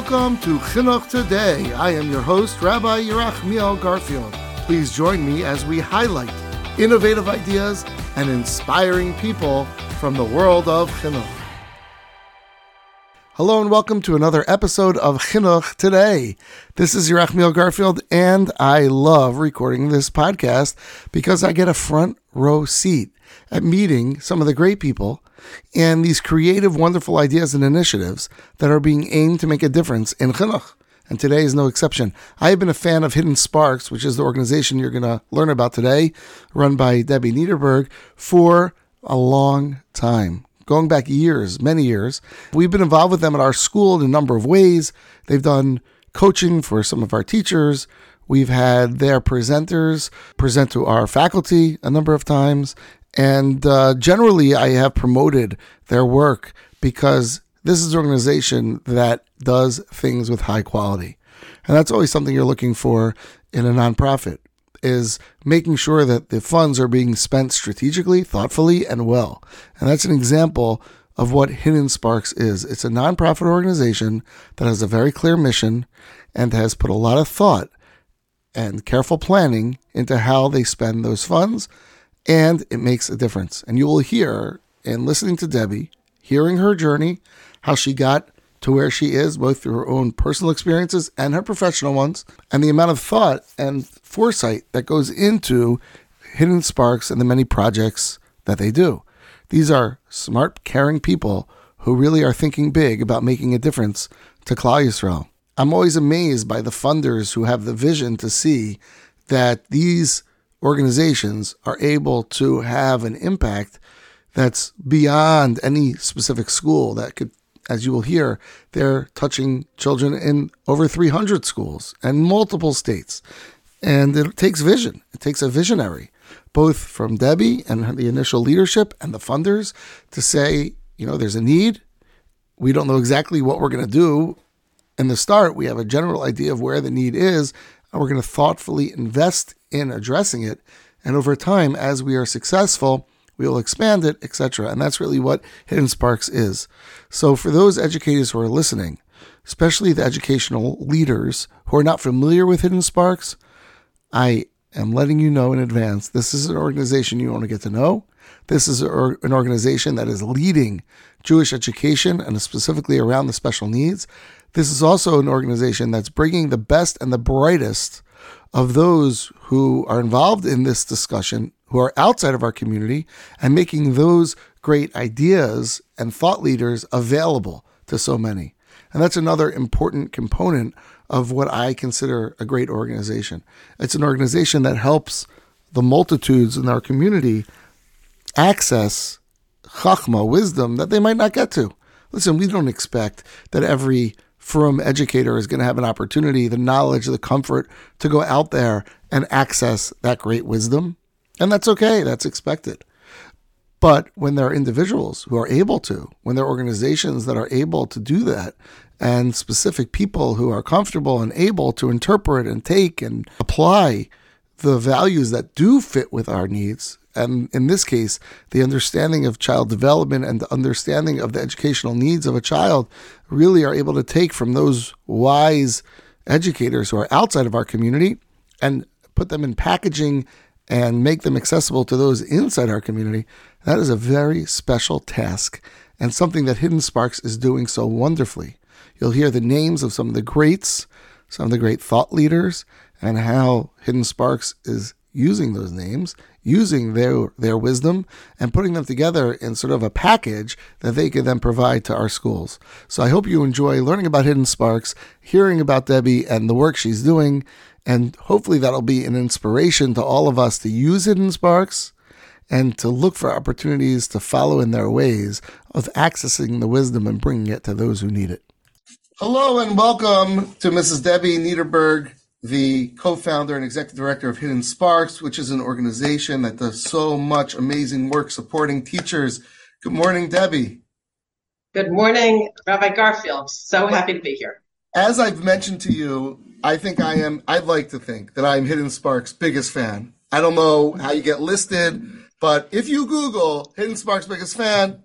welcome to Chinuch Today. I am your host, Rabbi Yerachmiel Garfield. Please join me as we highlight innovative ideas and inspiring people from the world of Chinuch. Hello and welcome to another episode of Chinuch Today. This is Yerachmiel Garfield, and I love recording this podcast because I get a front row seat at meeting some of the great people and these creative, wonderful ideas and initiatives that are being aimed to make a difference in chinuch. And today is no exception. I have been a fan of Hidden Sparks, which is the organization you're going to learn about today, run by Debbie Niderberg, for a long time. Going back years, many years. We've been involved with them at our school in a number of ways. They've done coaching for some of our teachers. We've had their presenters present to our faculty a number of times. And uh, generally, I have promoted their work because this is an organization that does things with high quality. And that's always something you're looking for in a nonprofit is making sure that the funds are being spent strategically, thoughtfully, and well. And that's an example of what Hidden Sparks is. It's a nonprofit organization that has a very clear mission and has put a lot of thought and careful planning into how they spend those funds and it makes a difference. And you will hear in listening to Debbie, hearing her journey, how she got to where she is, both through her own personal experiences and her professional ones, and the amount of thought and foresight that goes into Hidden Sparks and the many projects that they do. These are smart, caring people who really are thinking big about making a difference to Klal Yisrael. I'm always amazed by the funders who have the vision to see that these organizations are able to have an impact that's beyond any specific school that could as you will hear they're touching children in over 300 schools and multiple states. And it takes vision. It takes a visionary both from debbie and the initial leadership and the funders to say you know there's a need. We don't know exactly what we're going to do. In the start we have a general idea of where the need is and we're going to thoughtfully invest in addressing it. And over time, as we are successful, we will expand it, etc. And that's really what Hidden Sparks is. So for those educators who are listening, especially the educational leaders who are not familiar with Hidden Sparks, I am letting you know in advance this is an organization you want to get to know. This is an organization that is leading Jewish education and specifically around the special needs. This is also an organization that's bringing the best and the brightest of those who are involved in this discussion, who are outside of our community, and making those great ideas and thought leaders available to so many. And that's another important component of what I consider a great organization. It's an organization that helps the multitudes in our community access chachma, wisdom that they might not get to. Listen, we don't expect that every from educator is going to have an opportunity, the knowledge, the comfort to go out there and access that great wisdom. And that's okay, that's expected. But when there are individuals who are able to, when there are organizations that are able to do that, and specific people who are comfortable and able to interpret and take and apply the values that do fit with our needs, and in this case, the understanding of child development and the understanding of the educational needs of a child really are able to take from those wise educators who are outside of our community and put them in packaging and make them accessible to those inside our community. That is a very special task and something that Hidden Sparks is doing so wonderfully. You'll hear the names of some of the greats, some of the great thought leaders, and how Hidden Sparks is using those names, using their their wisdom, and putting them together in sort of a package that they can then provide to our schools. So I hope you enjoy learning about Hidden Sparks, hearing about Debbie and the work she's doing, and hopefully that'll be an inspiration to all of us to use Hidden Sparks and to look for opportunities to follow in their ways of accessing the wisdom and bringing it to those who need it. Hello and welcome to Mrs. Debbie Niderberg the co-founder and executive director of Hidden Sparks, which is an organization that does so much amazing work supporting teachers. Good morning, Debbie. Good morning, Rabbi Garfield. So happy to be here. As I've mentioned to you, I think I am, I'd like to think that I'm Hidden Sparks' biggest fan. I don't know how you get listed, but if you Google Hidden Sparks' biggest fan,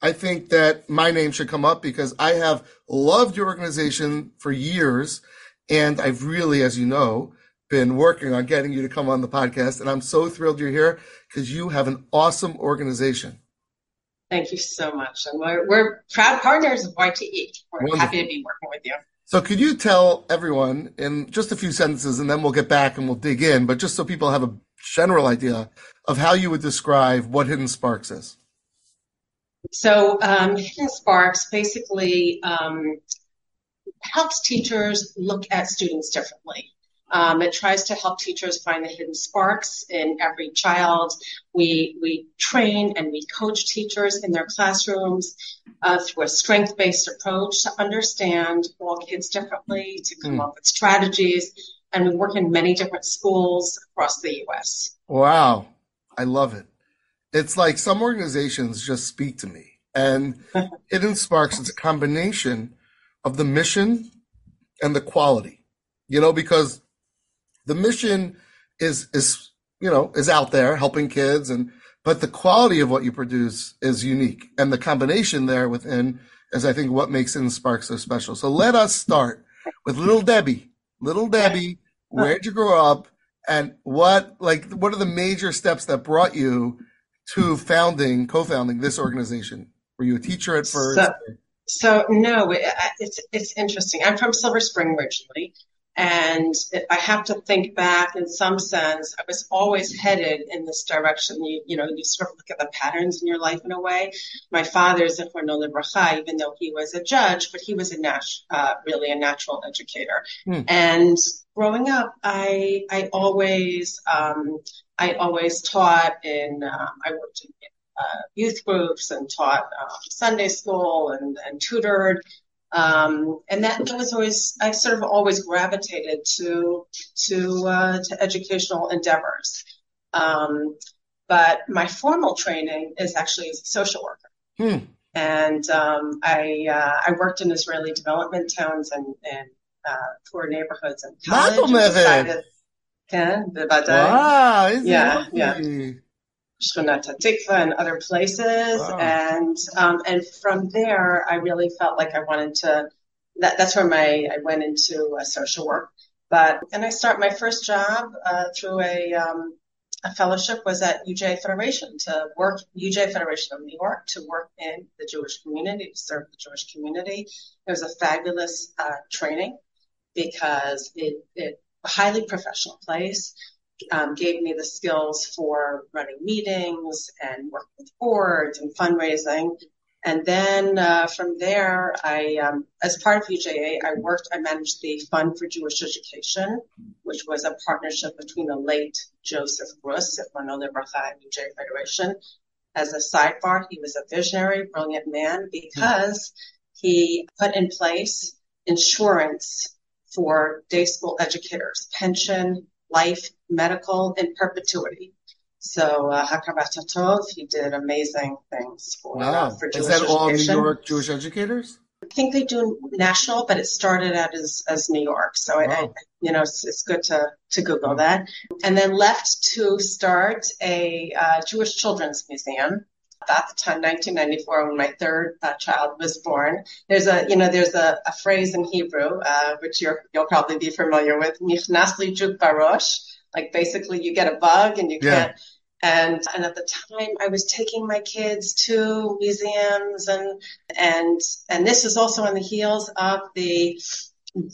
I think that my name should come up because I have loved your organization for years. And I've really, as you know, been working on getting you to come on the podcast. And I'm so thrilled you're here because you have an awesome organization. Thank you so much. And we're, we're proud partners of YTE. We're Wonderful. happy to be working with you. So could you tell everyone in just a few sentences and then we'll get back and we'll dig in, but just so people have a general idea of how you would describe what Hidden Sparks is? So um, Hidden Sparks basically um, helps teachers look at students differently. Um, it tries to help teachers find the hidden sparks in every child. We we train and we coach teachers in their classrooms uh, through a strength-based approach to understand all kids differently, to come mm. up with strategies, and we work in many different schools across the U.S. Wow, I love it. It's like some organizations just speak to me, and Hidden Sparks is a combination of the mission and the quality. You know, because the mission is is you know is out there helping kids and but the quality of what you produce is unique. And the combination there within is i think what makes Hidden Spark so special. So let us start with little debbie. Little debbie where'd you grow up? And what like what are the major steps that brought you to founding co-founding this organization? Were you a teacher at first? so, so no it's it's interesting i'm from silver spring originally and I have to think back in some sense, I was always headed in this direction. You, you know, you sort of look at the patterns in your life in a way. My father, is a Zichrono Livracha, even though he was a judge, but he was a nat- uh, really a natural educator. Hmm. And growing up, I, I always, um, I always taught in, uh, I worked in uh, youth groups and taught uh, Sunday school and, and tutored. Um, and that, that was always, I sort of always gravitated to, to, uh, to educational endeavors. Um, but my formal training is actually as a social worker. Hmm. And, um, I, uh, I worked in Israeli development towns and, and, uh, poor neighborhoods and college. Wow, yeah, yeah. Shkunat Tikva and other places. Wow. And, um, and from there, I really felt like I wanted to, that, that's where my, I went into uh, social work. But, and I start my first job, uh, through a, um, a fellowship was at UJA Federation to work, UJA Federation of New York to work in the Jewish community, to serve the Jewish community. It was a fabulous, uh, training because it, it, a highly professional place um, gave me the skills for running meetings and working with boards and fundraising. And then uh, from there, I, um, as part of UJA, I worked, I managed the Fund for Jewish Education, which was a partnership between the late Joseph Gruss at Mano Bracha and UJA Federation. As a sidebar, he was a visionary, brilliant man because he put in place insurance for day school educators, pension, life, medical, in perpetuity. So uh, Tov, he did amazing things for, uh, wow. for Jewish Is that education. all New York Jewish educators? I think they do national, but it started out as, as New York. So wow. I, you know, it's, it's, good to, to Google that. And then left to start a uh, Jewish Children's Museum at the time, 1994, when my third uh, child was born. There's a, you know, there's a, a phrase in Hebrew, uh, which you will probably be familiar with, "Nichnas li juk barosh," like basically you get a bug and you yeah. can't. And and at the time, I was taking my kids to museums and and and this is also on the heels of the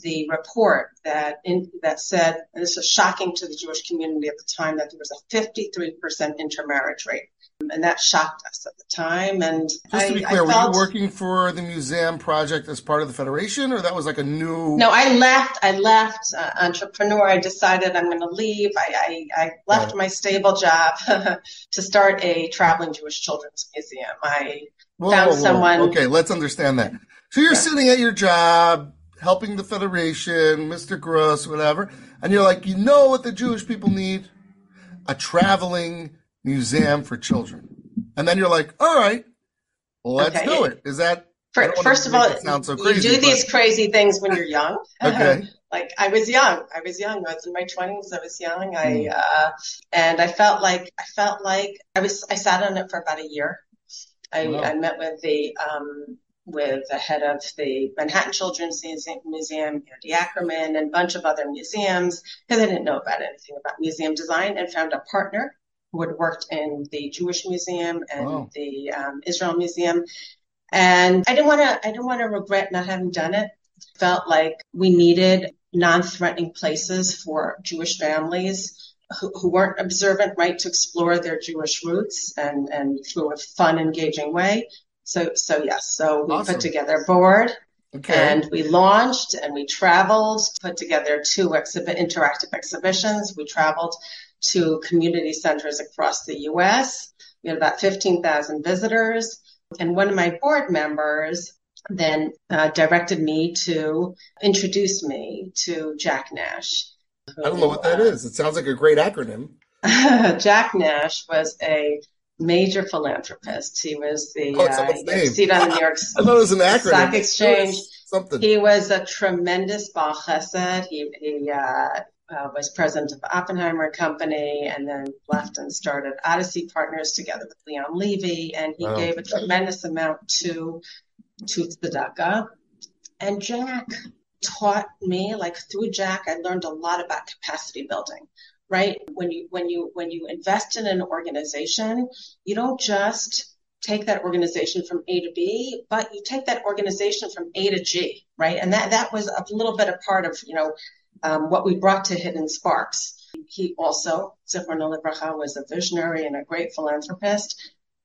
the report that in, that said, and this was shocking to the Jewish community at the time, that there was a 53% intermarriage rate and that shocked us at the time. And just to I, be clear, felt, were you working for the museum project as part of the federation, or that was like a new? No, I left. I left uh, entrepreneur. I decided I'm going to leave. I, I, I left my stable job to start a traveling Jewish children's museum. I whoa, found whoa, whoa. someone. Okay, let's understand that. So you're yeah. sitting at your job, helping the federation, Mr. Gruss, whatever, and you're like, you know what the Jewish people need? A traveling museum for children. And then you're like, all right, let's okay. do it. Is that First of all, so crazy, you do but... these crazy things when you're young. okay. like I was young. I was young. I was in my twenties. I was young. I, hmm. uh, and I felt like, I felt like I was, I sat on it for about a year. I, Wow. I met with the um, with the head of the Manhattan Children's Museum, Museum, Andy Ackerman, and a bunch of other museums because I didn't know about anything about museum design, and found a partner who had worked in the Jewish Museum and Wow. the um, Israel Museum. And I didn't want to. I didn't want to regret not having done it. Felt like we needed non-threatening places for Jewish families who, who weren't observant, right, to explore their Jewish roots and and through a fun, engaging way. So so yes. So we Awesome. put together a board Okay. and we launched and we traveled, put together two exhibit interactive exhibitions. We traveled to community centers across the U.S. We had about 15,000 visitors. And one of my board members then uh, directed me to introduce me to Jack Nash. I don't know what that is. It sounds like a great acronym. Jack Nash was a major philanthropist. He was the Oh, uh, seat on the New York I thought it was an. Stock Exchange. Something. He was a tremendous Baal Chesed. He, he uh, uh, was president of Oppenheimer Company and then left and started Odyssey Partners together with Leon Levy. And he Wow. gave a tremendous amount to, to Tzedakah. And Jack taught me, like through Jack, I learned a lot about capacity building. Right? When you when you when you invest in an organization, you don't just take that organization from A to B, but you take that organization from A to G, right? And that that was a little bit a part of you know um, what we brought to Hidden Sparks. He also, Zichrono Livracha, was a visionary and a great philanthropist,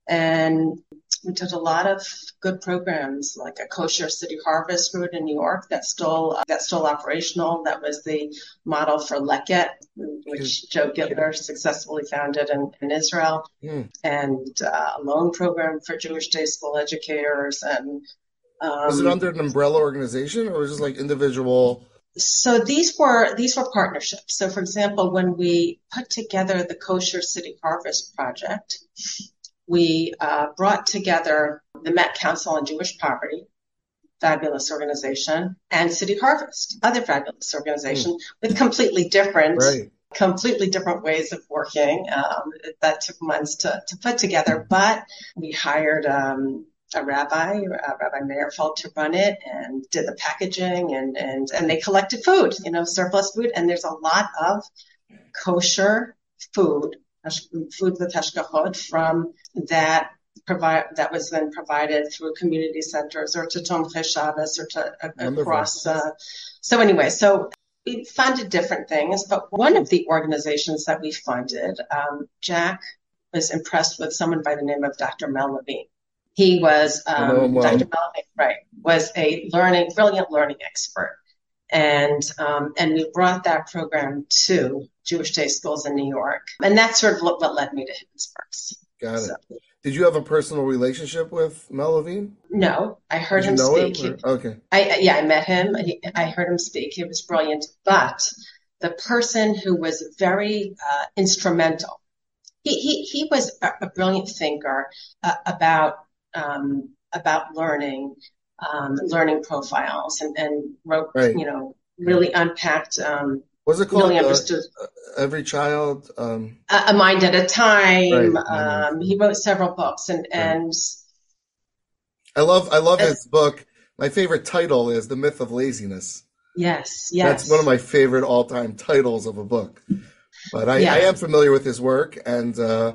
and we did a lot of good programs like a kosher city harvest route in New York that's still that's still operational. That was the model for Leket, which Joe Gitler successfully founded in, in Israel, Hmm. and uh, a loan program for Jewish day school educators. And um, Was it under an umbrella organization or was it like individual? So these were these were partnerships. So, for example, when we put together the Kosher City Harvest Project, we uh, brought together the Met Council on Jewish Poverty, fabulous organization, and City Harvest, other fabulous organization with completely different Right. completely different ways of working. Um, that took months to, to put together, but we hired um, a rabbi, uh, Rabbi Meyerfeld, to run it and did the packaging and, and, and they collected food, you know, surplus food. And there's a lot of kosher food, food with hashgachot from that provide that was then provided through community centers or to Tomchei Shabbos or to uh, Wonderful. across. Uh, so anyway, so we funded different things, but one of the organizations that we funded, um, Jack was impressed with someone by the name of Dr. Mel Levine. He was, I know him um, well. Dr. Right, was a learning, brilliant learning expert. And, um, and we brought that program to Jewish day schools in New York. And that's sort of what, what led me to Hidden Sparks. Got it. Did you have a personal relationship with Mel Levine? no, I heard him speak. him? He- Okay. I, I- yeah, I met him. He, I heard him speak. He was brilliant. But the person who was very uh, instrumental, he, he, he was a, a brilliant thinker uh, about um, about learning, um, learning profiles, and, and wrote, Right. you know, really unpacked, um, Was it called really uh, Every Child? Um, a, a mind at a time. Right. Um, he wrote several books, and and I love I love Uh, his book. My favorite title is The Myth of Laziness. yes, yes, That's one of my favorite all-time titles of a book. But I, Yeah. I am familiar with his work and uh,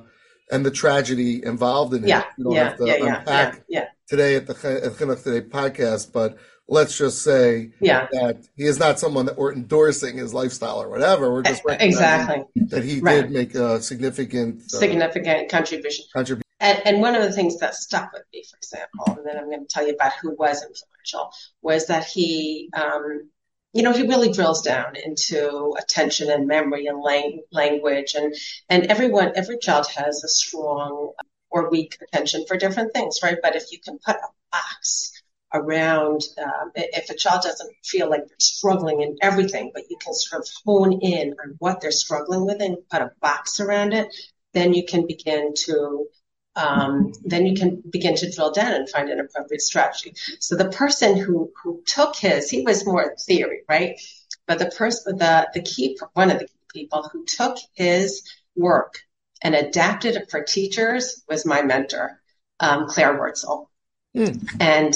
and the tragedy involved in it. yeah, You don't yeah, have to yeah, unpack yeah, today at the at Chinuch Today podcast, but let's just say that he is not someone that we're endorsing his lifestyle or whatever. We're just Exactly. that he Right. did make a significant uh, significant contribution. contribution. And, and one of the things that stuck with me, for example, and then I'm going to tell you about who was influential, was that he, um, you know, he really drills down into attention and memory and lang- language, and and everyone, every child has a strong or weak attention for different things, right? But if you can put a box around, um, if a child doesn't feel like they're struggling in everything, but you can sort of hone in on what they're struggling with and put a box around it, then you can begin to um, then you can begin to drill down and find an appropriate strategy. So the person who who took his, he was more theory, right? But the person, the the key, one of the people who took his work and adapted it for teachers was my mentor, um, Claire Wurtzel. Mm. And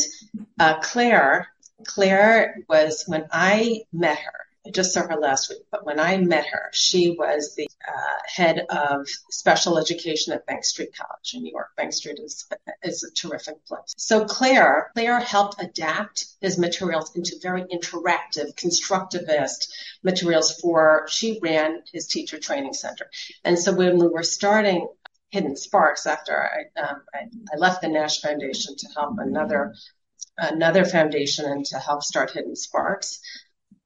uh, Claire, Claire was when I met her. I just saw her last week, but when I met her, she was the uh, head of special education at Bank Street College in New York. Bank Street is, is a terrific place. So Claire, Claire helped adapt his materials into very interactive, constructivist materials for, she ran his teacher training center. And so when we were starting Hidden Sparks after I, um, I, I left the Nash Foundation to help another another foundation and to help start Hidden Sparks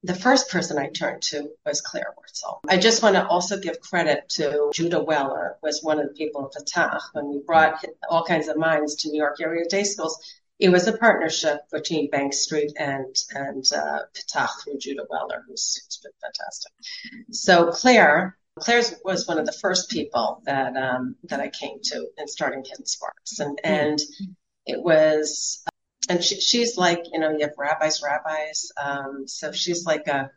the first person I turned to was Claire Wurtzel. I just want to also give credit to Judah Weller, was one of the people at Ptach when we brought all kinds of minds to New York area day schools. It was a partnership between Bank Street and and uh, through Judah Weller, who's, who's been fantastic. So Claire, Claire was one of the first people that um, that I came to in starting Hidden Sparks, and and it was and she, she's like, you know, you have rabbis, rabbis. Um, so she's like a,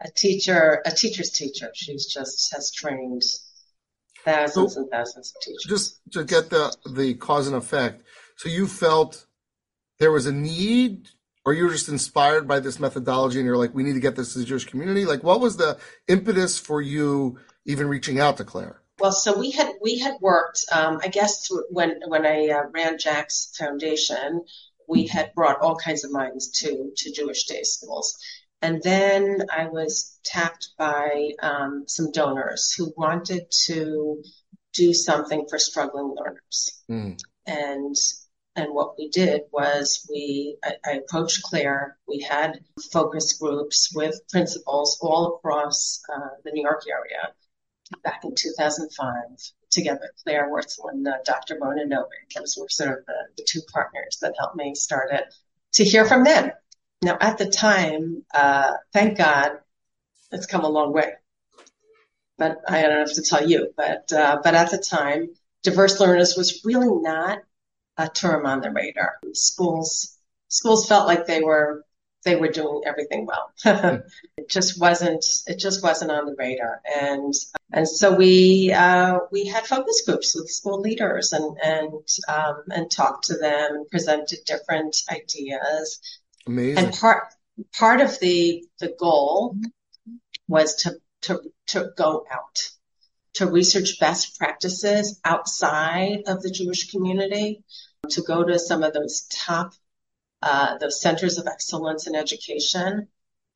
a teacher, a teacher's teacher. She's just has trained thousands so, and thousands of teachers. Just to get the the cause and effect. So you felt there was a need, or you were just inspired by this methodology, and you're like, we need to get this to the Jewish community. Like, what was the impetus for you even reaching out to Claire? Well, so we had we had worked, um, I guess, when when I uh, ran Jack's foundation, we had brought all kinds of minds to, to Jewish day schools. And then I was tapped by um, some donors who wanted to do something for struggling learners. Mm. And and what we did was we I, I, approached Claire. We had focus groups with principals all across uh, the New York area back in 2005 together, Claire Wurtzel and uh, Dr. Mona Novick. Those were sort of the, the, two partners that helped me start it to hear from them. Now, at the time, uh, thank God, it's come a long way. But I don't have to tell you, but, uh, but at the time, diverse learners was really not a term on the radar. Schools, schools felt like they were they were doing everything well. it just wasn't it just wasn't on the radar, and and so we uh, we had focus groups with school leaders and and um, and talked to them and presented different ideas. Amazing. And part part of the the goal was to to to go out to research best practices outside of the Jewish community, to go to some of those top uh, the centers of excellence in education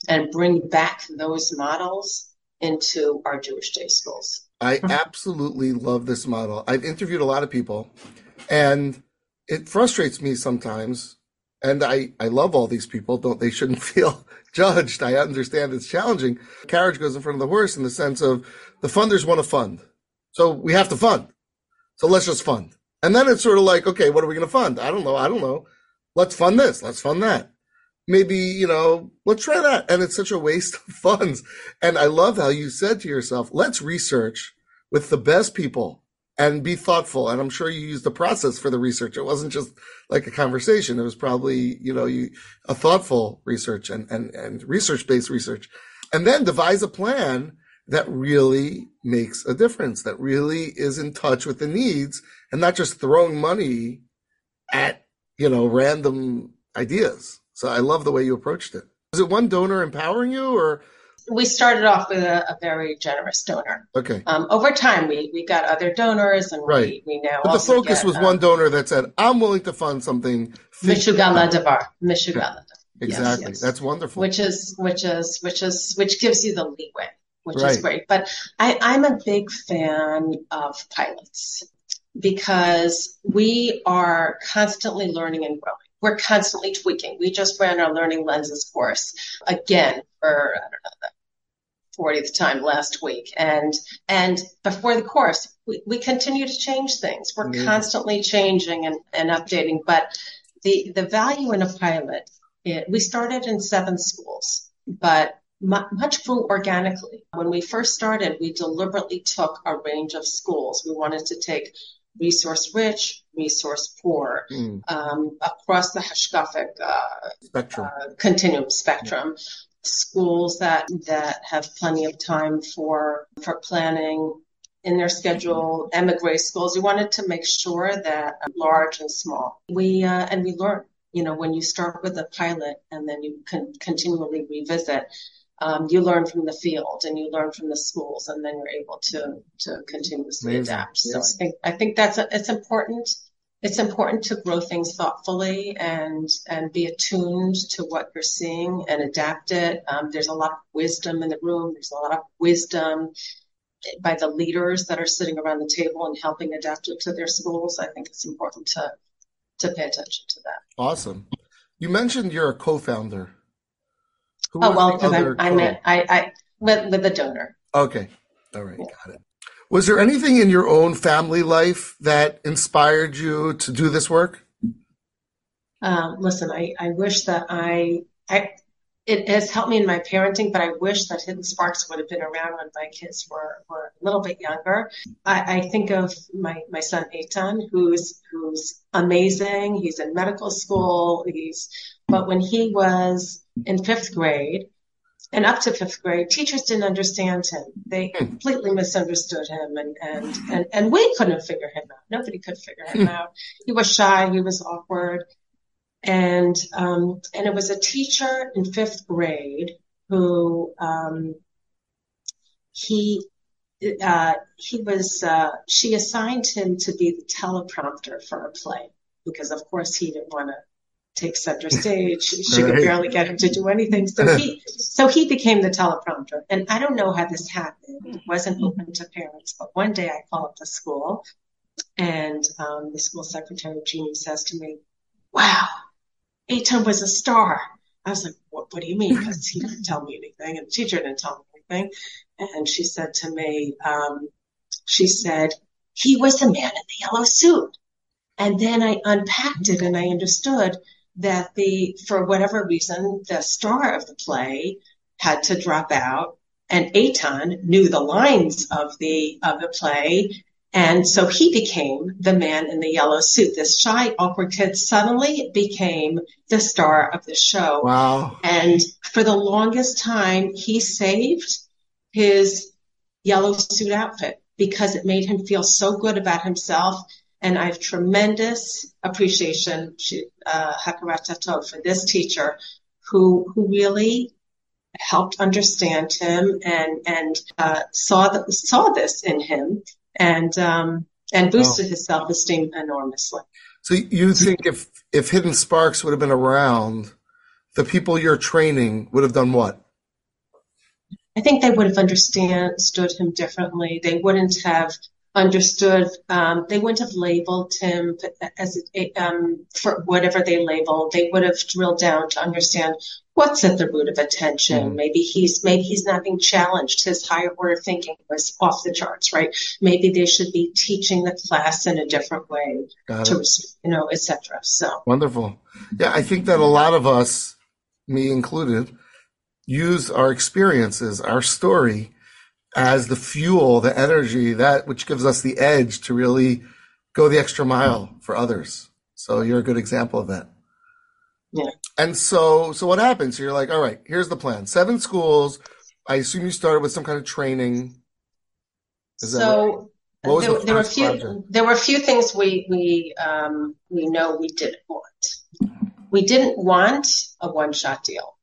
and bring back those models into our Jewish day schools. I absolutely love this model. I've interviewed a lot of people and it frustrates me sometimes. And I, I love all these people. Don't they shouldn't feel judged. I understand it's challenging. Carriage goes in front of the horse in the sense of the funders want to fund. So we have to fund. So let's just fund. And then it's sort of like, okay, what are we going to fund? I don't know. I don't know let's fund this, let's fund that. Maybe, you know, let's try that. And it's such a waste of funds. And I love how you said to yourself, let's research with the best people and be thoughtful. And I'm sure you used the process for the research. It wasn't just like a conversation. It was probably, you know, you, a thoughtful research and, and, and research based research. And then devise a plan that really makes a difference, that really is in touch with the needs and not just throwing money at you know, random ideas. So I love the way you approached it. Was it one donor empowering you or? We started off with a, a very generous donor. Okay. Um, over time, we, we got other donors and right. we, we now But the focus get, was um, one donor that said, I'm willing to fund something. Mishugala Davar. Mishugala. Exactly. Yes, yes. That's wonderful. Which is, which is, which is, which gives you the leeway, which right. is great. But I, I'm a big fan of pilots because we are constantly learning and growing. We're constantly tweaking. We just ran our learning lenses course again for, I don't know, the 40th time last week. And, and before the course, we, we continue to change things. We're mm-hmm. constantly changing and, and updating. But the, the value in a pilot, it, we started in seven schools, but much grew organically. When we first started, we deliberately took a range of schools. We wanted to take resource rich, resource poor, mm. um, across the hashkafic uh, spectrum. Uh, continuum spectrum. Yeah. Schools that that have plenty of time for for planning, in their schedule, emigre schools. We wanted to make sure that uh, large and small. We uh, and we learn. You know, when you start with a pilot and then you can continually revisit, um, you learn from the field and you learn from the schools, and then you're able to to continuously Amazing. adapt. So yes. I think I think that's a, it's important. It's important to grow things thoughtfully and and be attuned to what you're seeing and adapt it. Um, there's a lot of wisdom in the room. There's a lot of wisdom by the leaders that are sitting around the table and helping adapt it to their schools. I think it's important to to pay attention to that. Awesome. You mentioned you're a co-founder who oh well, because I'm, I'm a, I, I with with the donor. Okay, all right, yeah. got it. Was there anything in your own family life that inspired you to do this work? Um, listen, I, I wish that I, I, it has helped me in my parenting, but I wish that Hidden Sparks would have been around when my kids were, were a little bit younger. I, I think of my, my son Eitan, who's, who's amazing. He's in medical school. He's, but when he was in fifth grade and up to fifth grade, teachers didn't understand him. They hmm. completely misunderstood him and, and, and, and we couldn't figure him out. Nobody could figure him hmm. out. He was shy. He was awkward. And, um, and it was a teacher in fifth grade who, um, he, uh, he was, uh, she assigned him to be the teleprompter for a play because of course he didn't want to take center stage. She right. could barely get him to do anything. So he, so he became the teleprompter. And I don't know how this happened. It wasn't open to parents, but one day I call up the school and, um, the school secretary, Jeannie, says to me, wow, Eitan was a star. I was like, what, what do you mean? Because he didn't tell me anything and the teacher didn't tell me anything. And she said to me, um, she said, he was the man in the yellow suit. And then I unpacked it and I understood that the, for whatever reason, the star of the play had to drop out and Eitan knew the lines of the, of the play. And so he became the man in the yellow suit. This shy, awkward kid suddenly became the star of the show. Wow. And for the longest time, he saved his yellow suit outfit because it made him feel so good about himself and I have tremendous appreciation, to uh, for this teacher who, who really helped understand him and, and, uh, saw that, saw this in him and, um, and boosted oh. his self-esteem enormously. So you think if, if Hidden Sparks would have been around, the people you're training would have done what? I think they would have understood him differently. They wouldn't have understood. Um, they wouldn't have labeled him as um, for whatever they labeled. They would have drilled down to understand what's at the root of attention. Mm. Maybe he's maybe he's not being challenged. His higher order thinking was off the charts, right? Maybe they should be teaching the class in a different way, Got to, you know, etc. So wonderful. Yeah, I think that a lot of us, me included, use our experiences, our story as the fuel, the energy, that which gives us the edge to really go the extra mile for others. So you're a good example of that. Yeah. And so, so what happens? So you're like, all right, here's the plan. Seven schools. I assume you started with some kind of training. Is so right? there, the there were a few. Project? There were a few things we we um, we know we didn't want. We didn't want a one shot deal.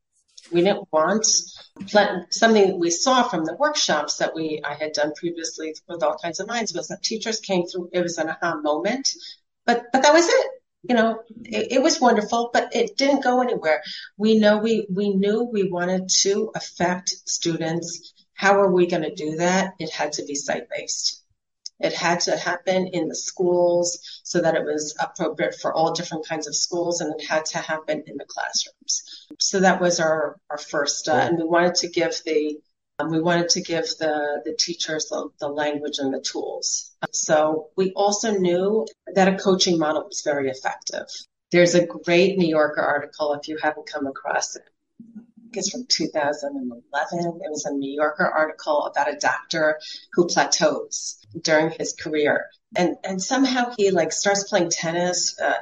We didn't want something that we saw from the workshops that we I had done previously with all kinds of minds was that teachers came through. It was an aha moment, but but that was it. You know, it, it was wonderful, but it didn't go anywhere. We know we we knew we wanted to affect students. How are we going to do that? It had to be site based. It had to happen in the schools so that it was appropriate for all different kinds of schools and it had to happen in the classrooms. So that was our, our first, uh, and we wanted to give the, um, we wanted to give the, the teachers the, the language and the tools. So we also knew that a coaching model was very effective. There's a great New Yorker article, if you haven't come across it, it's from 2011. It was a New Yorker article about a doctor who plateaus during his career. And, and somehow he like starts playing tennis, uh,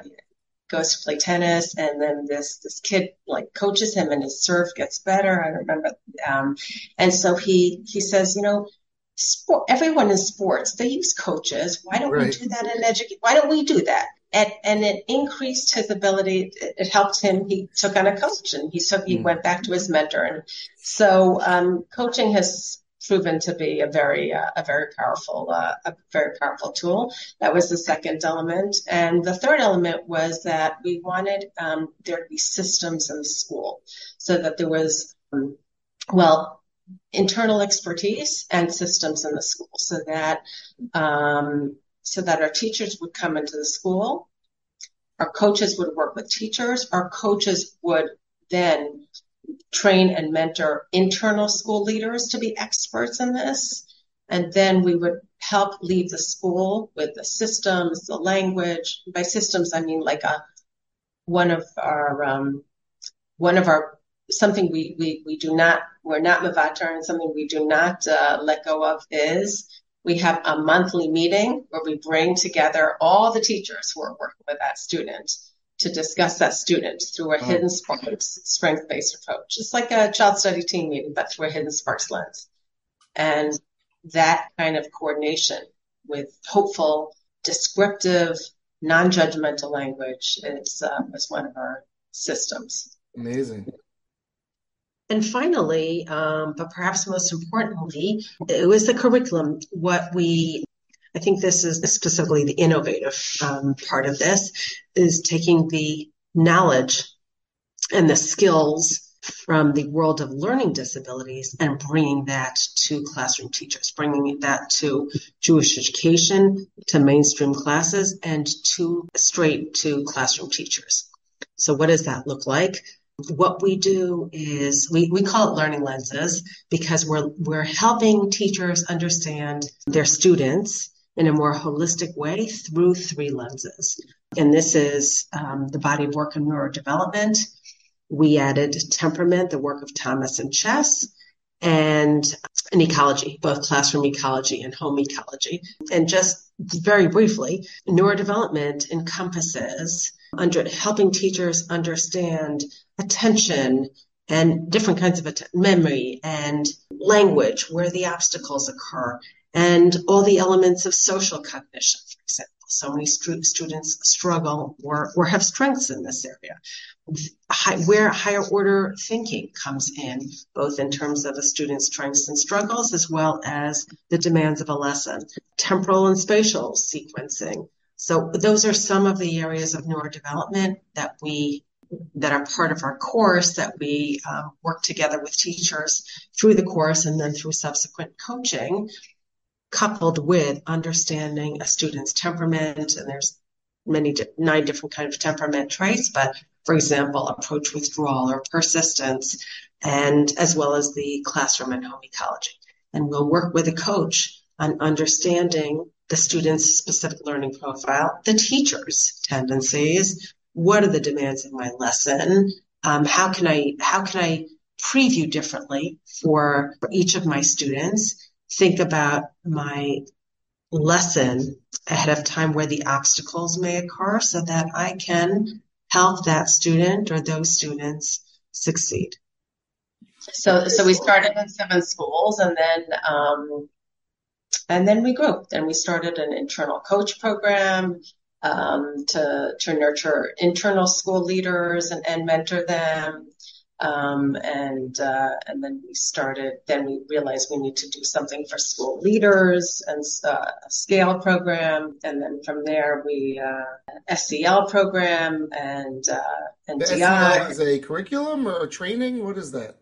goes to play tennis and then this, this kid like coaches him and his serve gets better. I remember. Um, and so he, he says, you know, sport, everyone in sports, they use coaches. Why don't Right. we do that in education? Why don't we do that? And, and it increased his ability. It, it helped him. He took on a coach and he took, he Mm. went back to his mentor. And so, um, coaching has proven to be a very, uh, a very powerful, uh, a very powerful tool. That was the second element. And the third element was that we wanted, um, there to be systems in the school so that there was, um, well, internal expertise and systems in the school so that um, so that our teachers would come into the school our coaches would work with teachers our coaches would then train and mentor internal school leaders to be experts in this. And then we would help leave the school with the systems the language. By systems i mean like a one of our um, one of our something we, we, we do not, we're not Mavatar and something we do not uh, let go of is we have a monthly meeting where we bring together all the teachers who are working with that student to discuss that student through a Oh. hidden sparks strength-based approach. It's like a child study team meeting, but through a hidden sparks lens. And that kind of coordination with hopeful, descriptive, non-judgmental language is, uh, is one of our systems. Amazing. And finally, um, but perhaps most importantly, it was the curriculum. What we, I think this is specifically the innovative um, part of this, is taking the knowledge and the skills from the world of learning disabilities and bringing that to classroom teachers, bringing that to Jewish education, to mainstream classes, and to straight to classroom teachers. So what does that look like? What we do is we, we call it learning lenses because we're we're helping teachers understand their students in a more holistic way through three lenses. And this is um, the body of work and neurodevelopment. We added temperament, the work of Thomas and Chess, and an ecology, both classroom ecology and home ecology. And just very briefly, neurodevelopment encompasses under helping teachers understand attention and different kinds of att- memory and language, where the obstacles occur, and all the elements of social cognition, for example. So many stu- students struggle or, or have strengths in this area. High, where higher order thinking comes in, both in terms of a student's strengths and struggles, as well as the demands of a lesson. Temporal and spatial sequencing. So those are some of the areas of neurodevelopment that we that are part of our course that we um, work together with teachers through the course and then through subsequent coaching coupled with understanding a student's temperament and there's many nine different kind of temperament traits but for example approach withdrawal or persistence and as well as the classroom and home ecology. And we'll work with a coach on understanding the student's specific learning profile the teacher's tendencies what are the demands of my lesson um, how can i how can i preview differently for, for each of my students think about my lesson ahead of time where the obstacles may occur so that I can help that student or those students succeed. So, so we started in seven schools and then, um, and then we grew. Then we started an internal coach program, um, to, to nurture internal school leaders and, and mentor them. Um, and uh, and then we started. Then we realized we need to do something for school leaders and uh, a scale program. And then from there, we uh, SEL program and uh, and The DI. SEL is a curriculum or a training? What is that?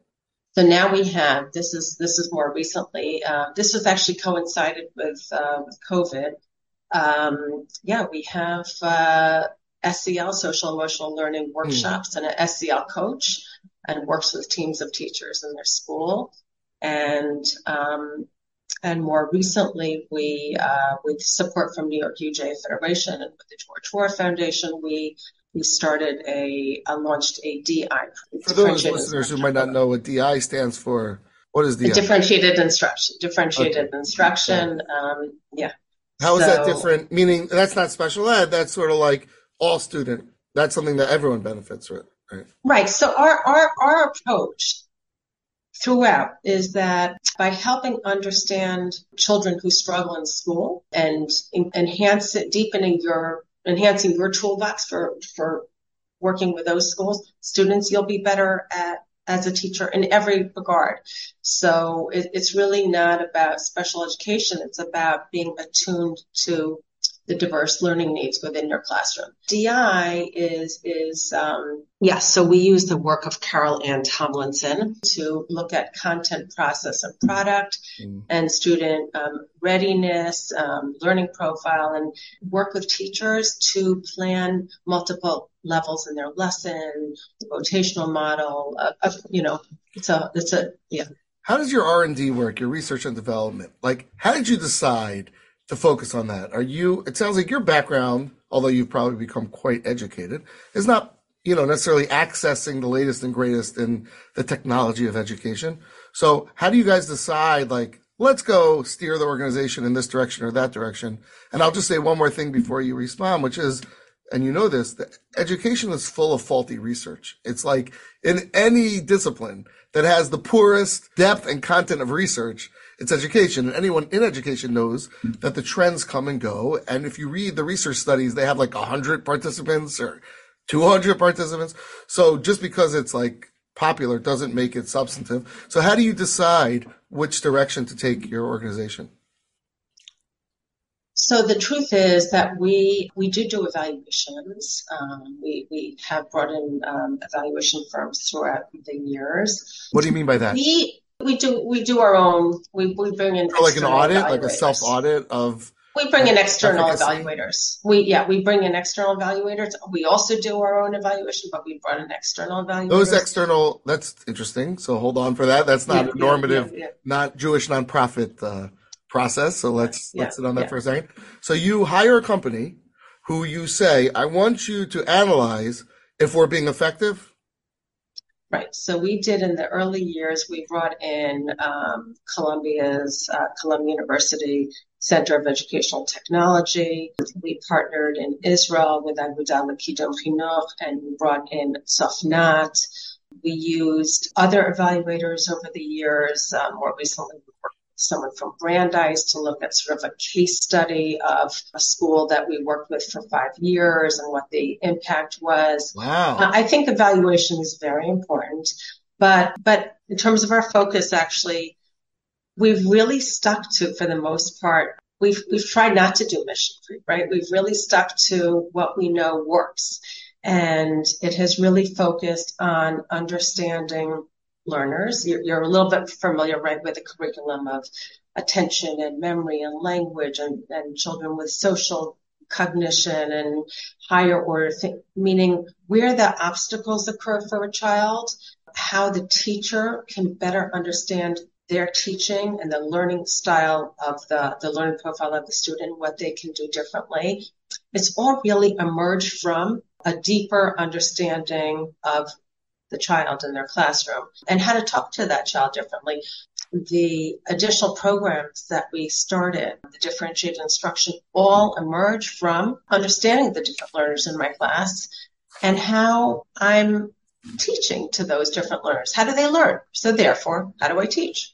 So now we have this is this is more recently. Uh, this was actually coincided with uh, with COVID. Um, yeah, we have uh, SEL, social emotional learning workshops, and an SEL coach, and works with teams of teachers in their school. And um, and more recently, we uh, with support from New York UJA Federation and with the George Moore Foundation, we we started a uh, launched a DI For those differentiated listeners who might not know what DI stands for, what is DI? differentiated instruction. Differentiated instruction. Um, yeah. How is that different? Meaning that's not special ed. That's sort of like all student. That's something that everyone benefits with, right? Right. So our our our approach throughout is that by helping understand children who struggle in school and enhance it, deepening your enhancing your toolbox for for working with those schools students, you'll be better at as a teacher in every regard. So it, it's really not about special education. It's about being attuned to the diverse learning needs within your classroom. DI is is um, yes. So we use the work of Carol Ann Tomlinson to look at content, process, and product, mm. and student um, readiness, um, learning profile, and work with teachers to plan multiple levels in their lesson, rotational model. Uh, uh, you know, it's a it's a yeah. How does your R and D work, your research and development? Like, how did you decide? To focus on that. Are you? It sounds like your background, although you've probably become quite educated, is not you know necessarily accessing the latest and greatest in the technology of education. So how do you guys decide like let's go steer the organization in this direction or that direction? And I'll just say one more thing before you respond, which is and you know this, education is full of faulty research. It's like in any discipline that has the poorest depth and content of research, it's education. And anyone in education knows that the trends come and go. And if you read the research studies, they have like 100 participants or 200 participants. So just because it's like popular doesn't make it substantive. So how do you decide which direction to take your organization? So the truth is that we we do do evaluations. Um, we we have brought in um, evaluation firms throughout the years. What do you mean by that? We we do we do our own. We we bring in like an audit, like a self audit of. We bring in external efficacy. evaluators. We yeah, we bring in external evaluators. We also do our own evaluation, but we brought in external evaluators. Those external, that's interesting. So hold on for that. That's not yeah, a normative, yeah, yeah, not Jewish nonprofit uh, process. So let's let's sit on that for a second. So you hire a company who you say, I want you to analyze if we're being effective Right. So we did in the early years, we brought in um, Columbia's, uh, Columbia University Center of Educational Technology. We partnered in Israel with Aguda L'Kidum Chinuch and we brought in Sofnat. We used other evaluators over the years. Um, more recently, we someone from Brandeis to look at sort of a case study of a school that we worked with for five years and what the impact was. Wow. Uh, I think evaluation is very important, but, but in terms of our focus, actually, we've really stuck to, for the most part, we've, we've tried not to do mission creep, right? We've really stuck to what we know works. And it has really focused on understanding learners. You're, you're, a little bit familiar, right, with the curriculum of attention and memory and language and, and children with social cognition and higher order thing, meaning where the obstacles occur for a child, how the teacher can better understand their teaching and the learning style of the, the learning profile of the student, what they can do differently. It's all really emerged from a deeper understanding of the child in their classroom and how to talk to that child differently. The additional programs that we started, the differentiated instruction, all emerge from understanding the different learners in my class and how I'm teaching to those different learners. How do they learn? So therefore, how do I teach?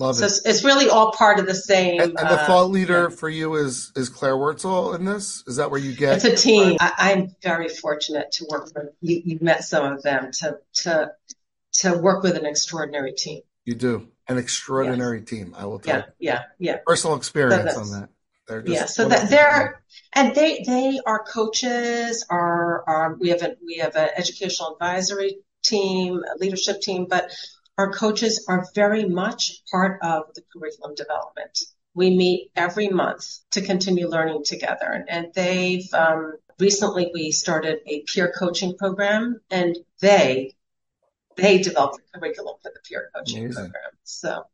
Love so it. It's, it's, really all part of the same. And, and the uh, thought leader yeah. for you is is Claire Wurtzel in this. Is that where you get? It's a team. I, am very fortunate to work with you. You've met some of them to to to work with an extraordinary team. You do an extraordinary yes. team. I will tell. Yeah, you. yeah, yeah. Personal experience so on that. They're yeah, so that they're and they they are coaches. Are are we have a we have an educational advisory team, a leadership team, but our coaches are very much part of the curriculum development. We meet every month to continue learning together. And they've um, recently we started a peer coaching program, and they they developed the curriculum for the peer coaching Amazing. program. So.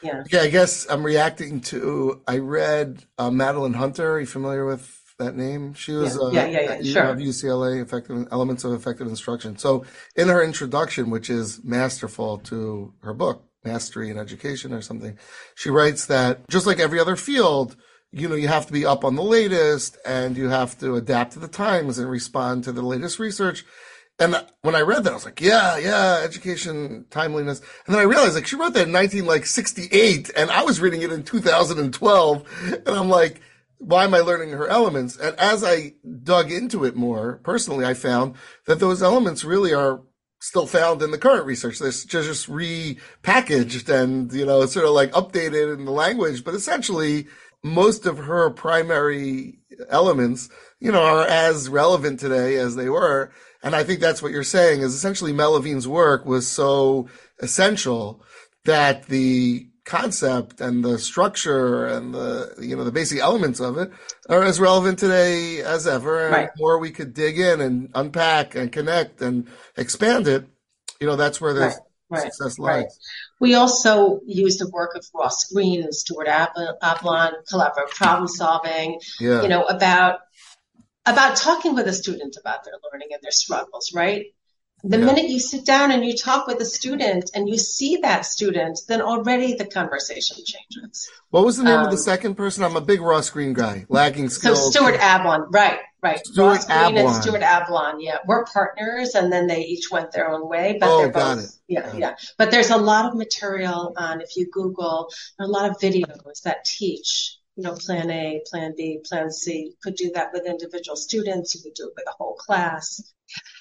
Yeah. Okay, I guess I'm reacting to. I read uh, Madeline Hunter. Are you familiar with that name? She was yeah, uh, yeah, yeah, yeah. Sure. of UCLA, effective elements of effective instruction. So in her introduction, which is masterful to her book, Mastery in Education or something, she writes that just like every other field, you know, you have to be up on the latest and you have to adapt to the times and respond to the latest research. And when I read that, I was like, yeah, yeah, education timeliness. And then I realized like she wrote that in 1968 and I was reading it in 2012. And I'm like, why am I learning her elements? And as I dug into it more personally, I found that those elements really are still found in the current research. They're just repackaged and, you know, sort of like updated in the language, but essentially most of her primary elements, you know, are as relevant today as they were. And I think that's what you're saying is essentially Mel Levine's work was so essential that the concept and the structure and the you know the basic elements of it are as relevant today as ever and right. the more we could dig in and unpack and connect and expand it you know that's where the right. right. success lies right. we also use the work of ross greene and stuart Ablon collaborative problem solving yeah. you know about about talking with a student about their learning and their struggles right the yeah. minute you sit down and you talk with a student and you see that student, then already the conversation changes. What was the name um, of the um, second person? I'm a big Ross Greene guy. Lagging skills. So Stuart Ablon, right, right. Stuart Ablon. and Stuart Ablon, yeah. We're partners and then they each went their own way. But oh, they're got both, it. Yeah, got yeah. It. But there's a lot of material on, if you Google, a lot of videos that teach you know, plan A, plan B, plan C. You could do that with individual students. You could do it with a whole class.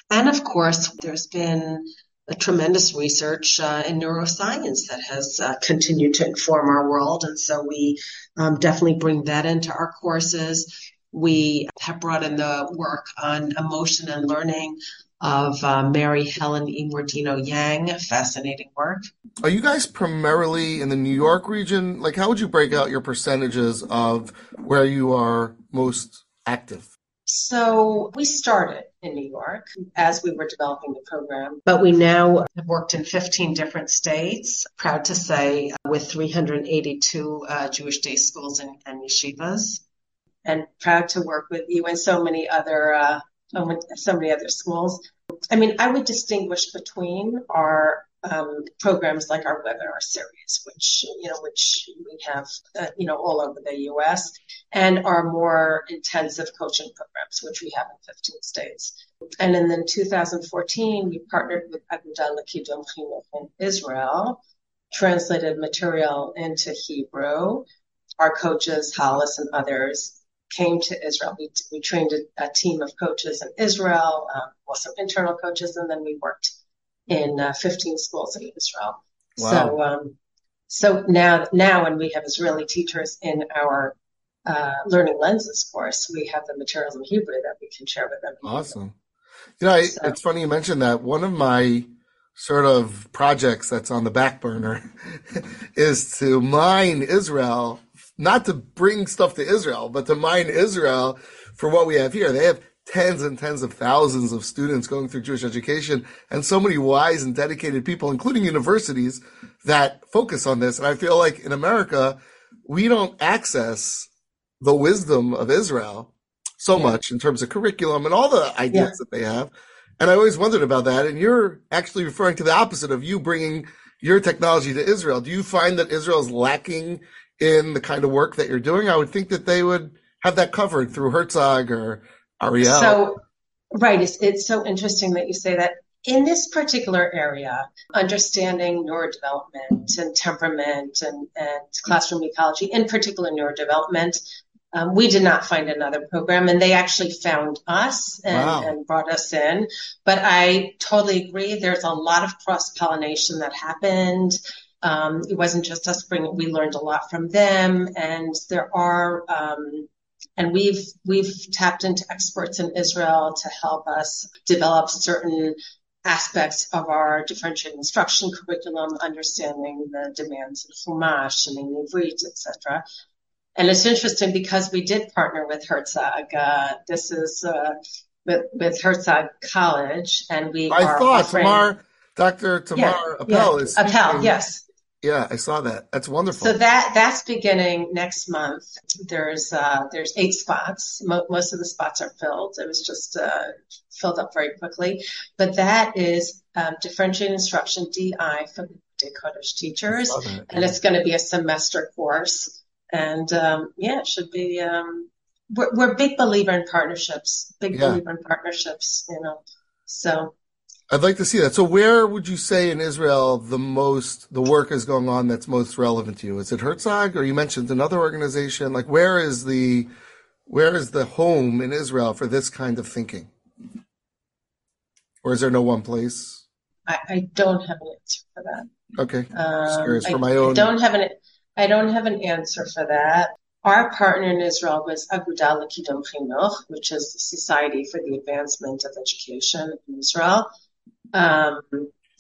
And of course, there's been a tremendous research uh, in neuroscience that has uh, continued to inform our world. And so we um, definitely bring that into our courses. We have brought in the work on emotion and learning of uh, Mary Helen Immordino Yang. Fascinating work. Are you guys primarily in the New York region? Like, how would you break out your percentages of where you are most active? So we started in New York as we were developing the program, but we now have worked in 15 different states. Proud to say, with 382 uh, Jewish day schools and, and, yeshivas, and proud to work with you and so many other uh, so many other schools. I mean, I would distinguish between our um, programs like our webinar series, which you know, which we have, uh, you know, all over the U.S., and our more intensive coaching programs, which we have in 15 states. And in then 2014, we partnered with Aguda L'Kidum Chinuch in Israel, translated material into Hebrew. Our coaches, Hollis and others, came to Israel. We, we trained a, a team of coaches in Israel, um, also internal coaches, and then we worked in uh, 15 schools in Israel. Wow. So, um, so now, now when we have Israeli teachers in our uh, learning lenses course, we have the materials in Hebrew that we can share with them. Awesome. You know, I, so, it's funny you mentioned that. One of my sort of projects that's on the back burner is to mine Israel, not to bring stuff to Israel, but to mine Israel for what we have here. They have tens and tens of thousands of students going through Jewish education and so many wise and dedicated people, including universities that focus on this. And I feel like in America, we don't access the wisdom of Israel so yeah. much in terms of curriculum and all the ideas yeah. that they have. And I always wondered about that. And you're actually referring to the opposite of you bringing your technology to Israel. Do you find that Israel is lacking in the kind of work that you're doing? I would think that they would have that covered through Herzog or Ariel. So, right. It's, it's so interesting that you say that. In this particular area, understanding neurodevelopment and temperament and, and classroom ecology, in particular neurodevelopment, um, we did not find another program and they actually found us and, wow. and, brought us in. But I totally agree. There's a lot of cross pollination that happened. Um, it wasn't just us bringing, we learned a lot from them and there are, um, and we've we've tapped into experts in Israel to help us develop certain aspects of our differentiated instruction curriculum, understanding the demands of Chumash and Ivrit, etc. And it's interesting because we did partner with Herzog. Uh, this is uh, with, with Herzog College, and we I thought Tamar, Dr. Tamar yeah, Appel yeah. is Appel, yes. Yeah, I saw that. That's wonderful. So that that's beginning next month. There's uh, there's eight spots. Mo- most of the spots are filled. It was just uh, filled up very quickly. But that is um, differentiated instruction DI for the Kodesh teachers, that, and it's going to be a semester course. And um, yeah, it should be. Um, we're, we're big believer in partnerships. Big yeah. believer in partnerships. You know, so I'd like to see that. So where would you say in Israel the most, the work is going on that's most relevant to you? Is it Herzog or you mentioned another organization? Like where is the, where is the home in Israel for this kind of thinking? Or is there no one place? I, I don't have an answer for that. Okay. Just Um, curious I, for my I don't have an I don't have an answer for that. Our partner in Israel was Aguda L'Kidum Chinuch, which is the Society for the Advancement of Education in Israel. Um,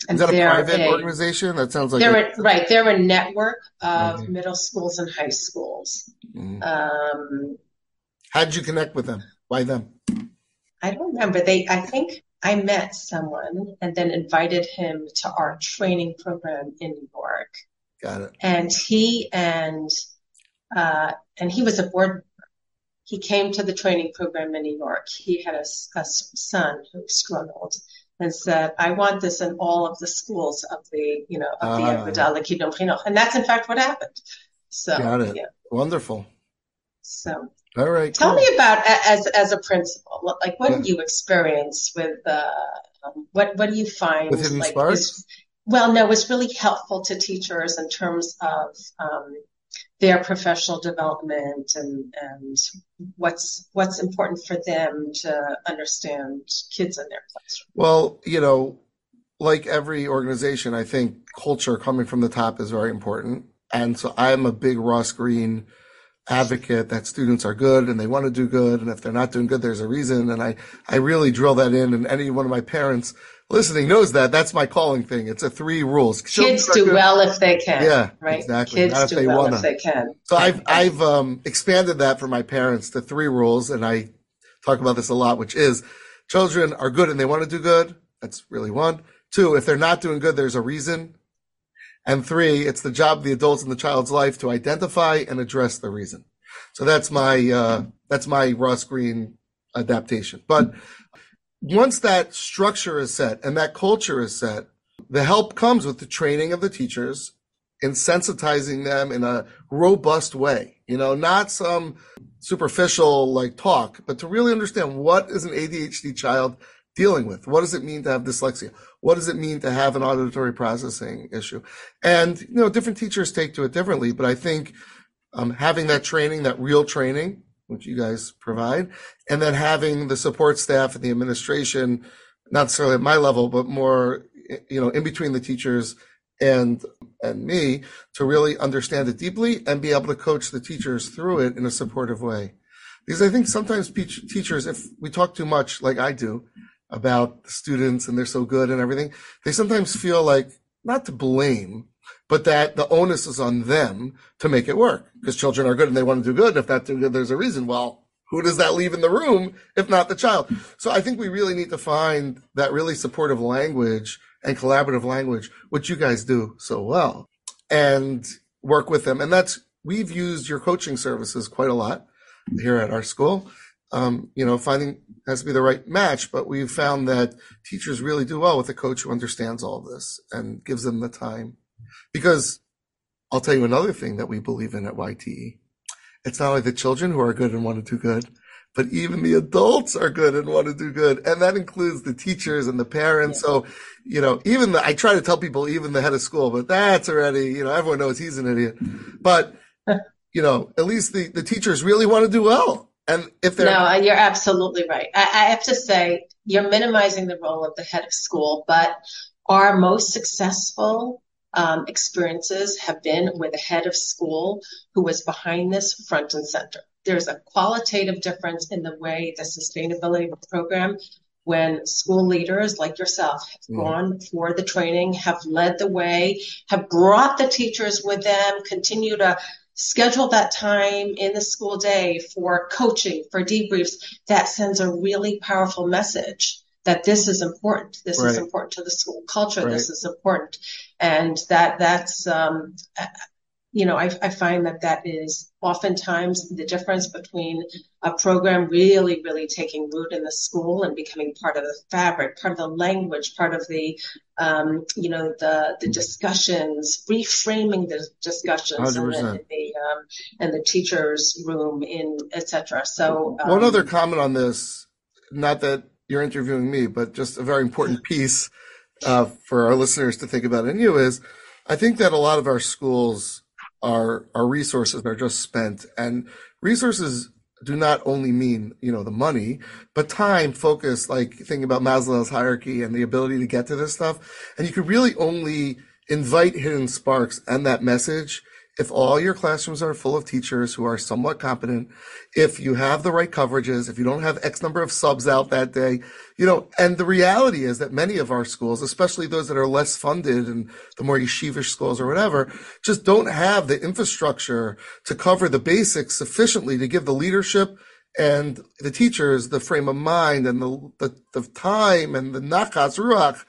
Is that a private a- organization? That sounds like They're a- a, right. They're a network of Mhm. middle schools and high schools. Mhm. Um, How did you connect with them? Why them? I don't remember. They, I think I met someone and then invited him to our training program in New York. Got it. And he and, uh, and he was a board member. He came to the training program in New York. He had a son who struggled and said, I want this in all of the schools of the, you know, of the Ah. Aguda L'Kidum Chinuch. And that's in fact what happened. So, Got it. yeah. Wonderful. So All right. Tell cool. me about as as a principal, like what Yeah. do you experience with uh, what what do you find With Hidden like Sparks? is well, no, it's really helpful to teachers in terms of um, their professional development and and what's what's important for them to understand kids in their classroom. Well, you know, like every organization, I think culture coming from the top is very important. And so I'm a big Ross Greene advocate that students are good and they want to do good. And if they're not doing good, there's a reason. And I, I really drill that in. And any one of my parents listening knows that that's my calling thing. It's a three rules. Kids Children do good. well if they can. Yeah, right. exactly. Kids Not if do they well wanna. if they can. So I've I've um, expanded that for my parents to three rules, and I talk about this a lot, which is children are good and they want to do good. That's really one. Two, if they're not doing good, there's a reason. And three, it's the job of the adults in the child's life to identify and address the reason. So that's my uh, that's my Ross Greene adaptation. But once that structure is set and that culture is set, the help comes with the training of the teachers and sensitizing them in a robust way, you know, not some superficial like talk, but to really understand what is an ADHD child dealing with? What does it mean to have dyslexia? What does it mean to have an auditory processing issue? And, you know, different teachers take to it differently, but I think um, having that training, that real training, which you guys provide, and then having the support staff and the administration, not necessarily at my level, but more, you know, in between the teachers and and me to really understand it deeply and be able to coach the teachers through it in a supportive way. Because I think sometimes teach- teachers, if we talk too much, like I do, about the students and they're so good and everything, they sometimes feel like not to blame, but that the onus is on them to make it work because children are good and they want to do good. And If that's good, there's a reason. Well, who does that leave in the room if not the child? So I think we really need to find that really supportive language and collaborative language, which you guys do so well, and work with them. And that's, we've used your coaching services quite a lot here at our school. Um, you know, finding has to be the right match, but we've found that teachers really do well with a coach who understands all this and gives them the time. Because I'll tell you another thing that we believe in at YTE. It's not only the children who are good and want to do good, but even the adults are good and want to do good. And that includes the teachers and the parents. So, you know, even the, I try to tell people, even the head of school, but that's already, you know, everyone knows he's an idiot. But, you know, at least the, the teachers really want to do well. And if they're, No, you're absolutely right. I, I have to say, you're minimizing the role of the head of school, but our most successful experiences have been with a head of school who was behind this front and center. There's a qualitative difference in the way the sustainability program when school leaders like yourself have Mm. gone for the training, have led the way, have brought the teachers with them, continue to schedule that time in the school day for coaching, for debriefs, that sends a really powerful message that this is important. This is important to the school culture. This is important. And that, that's, um, you know, I, I find that that is oftentimes the difference between a program really, really taking root in the school and becoming part of the fabric, part of the language, part of the, um, you know, the the discussions, reframing the discussions in the, in the um, in the teachers' room, in etc. So um, One other comment on this, not that you're interviewing me, but just a very important piece uh, for our listeners to think about and you is I think that a lot of our schools our our resources are just spent and resources do not only mean you know the money but time focus like thinking about maslow's hierarchy and the ability to get to this stuff. And you could really only invite hidden sparks and that message if all your classrooms are full of teachers who are somewhat competent, if you have the right coverages, if you don't have X number of subs out that day, you know, and the reality is that many of our schools, especially those that are less funded and the more yeshivish schools or whatever, just don't have the infrastructure to cover the basics sufficiently to give the leadership and the teachers the frame of mind and the, the, the time and the nachas ruach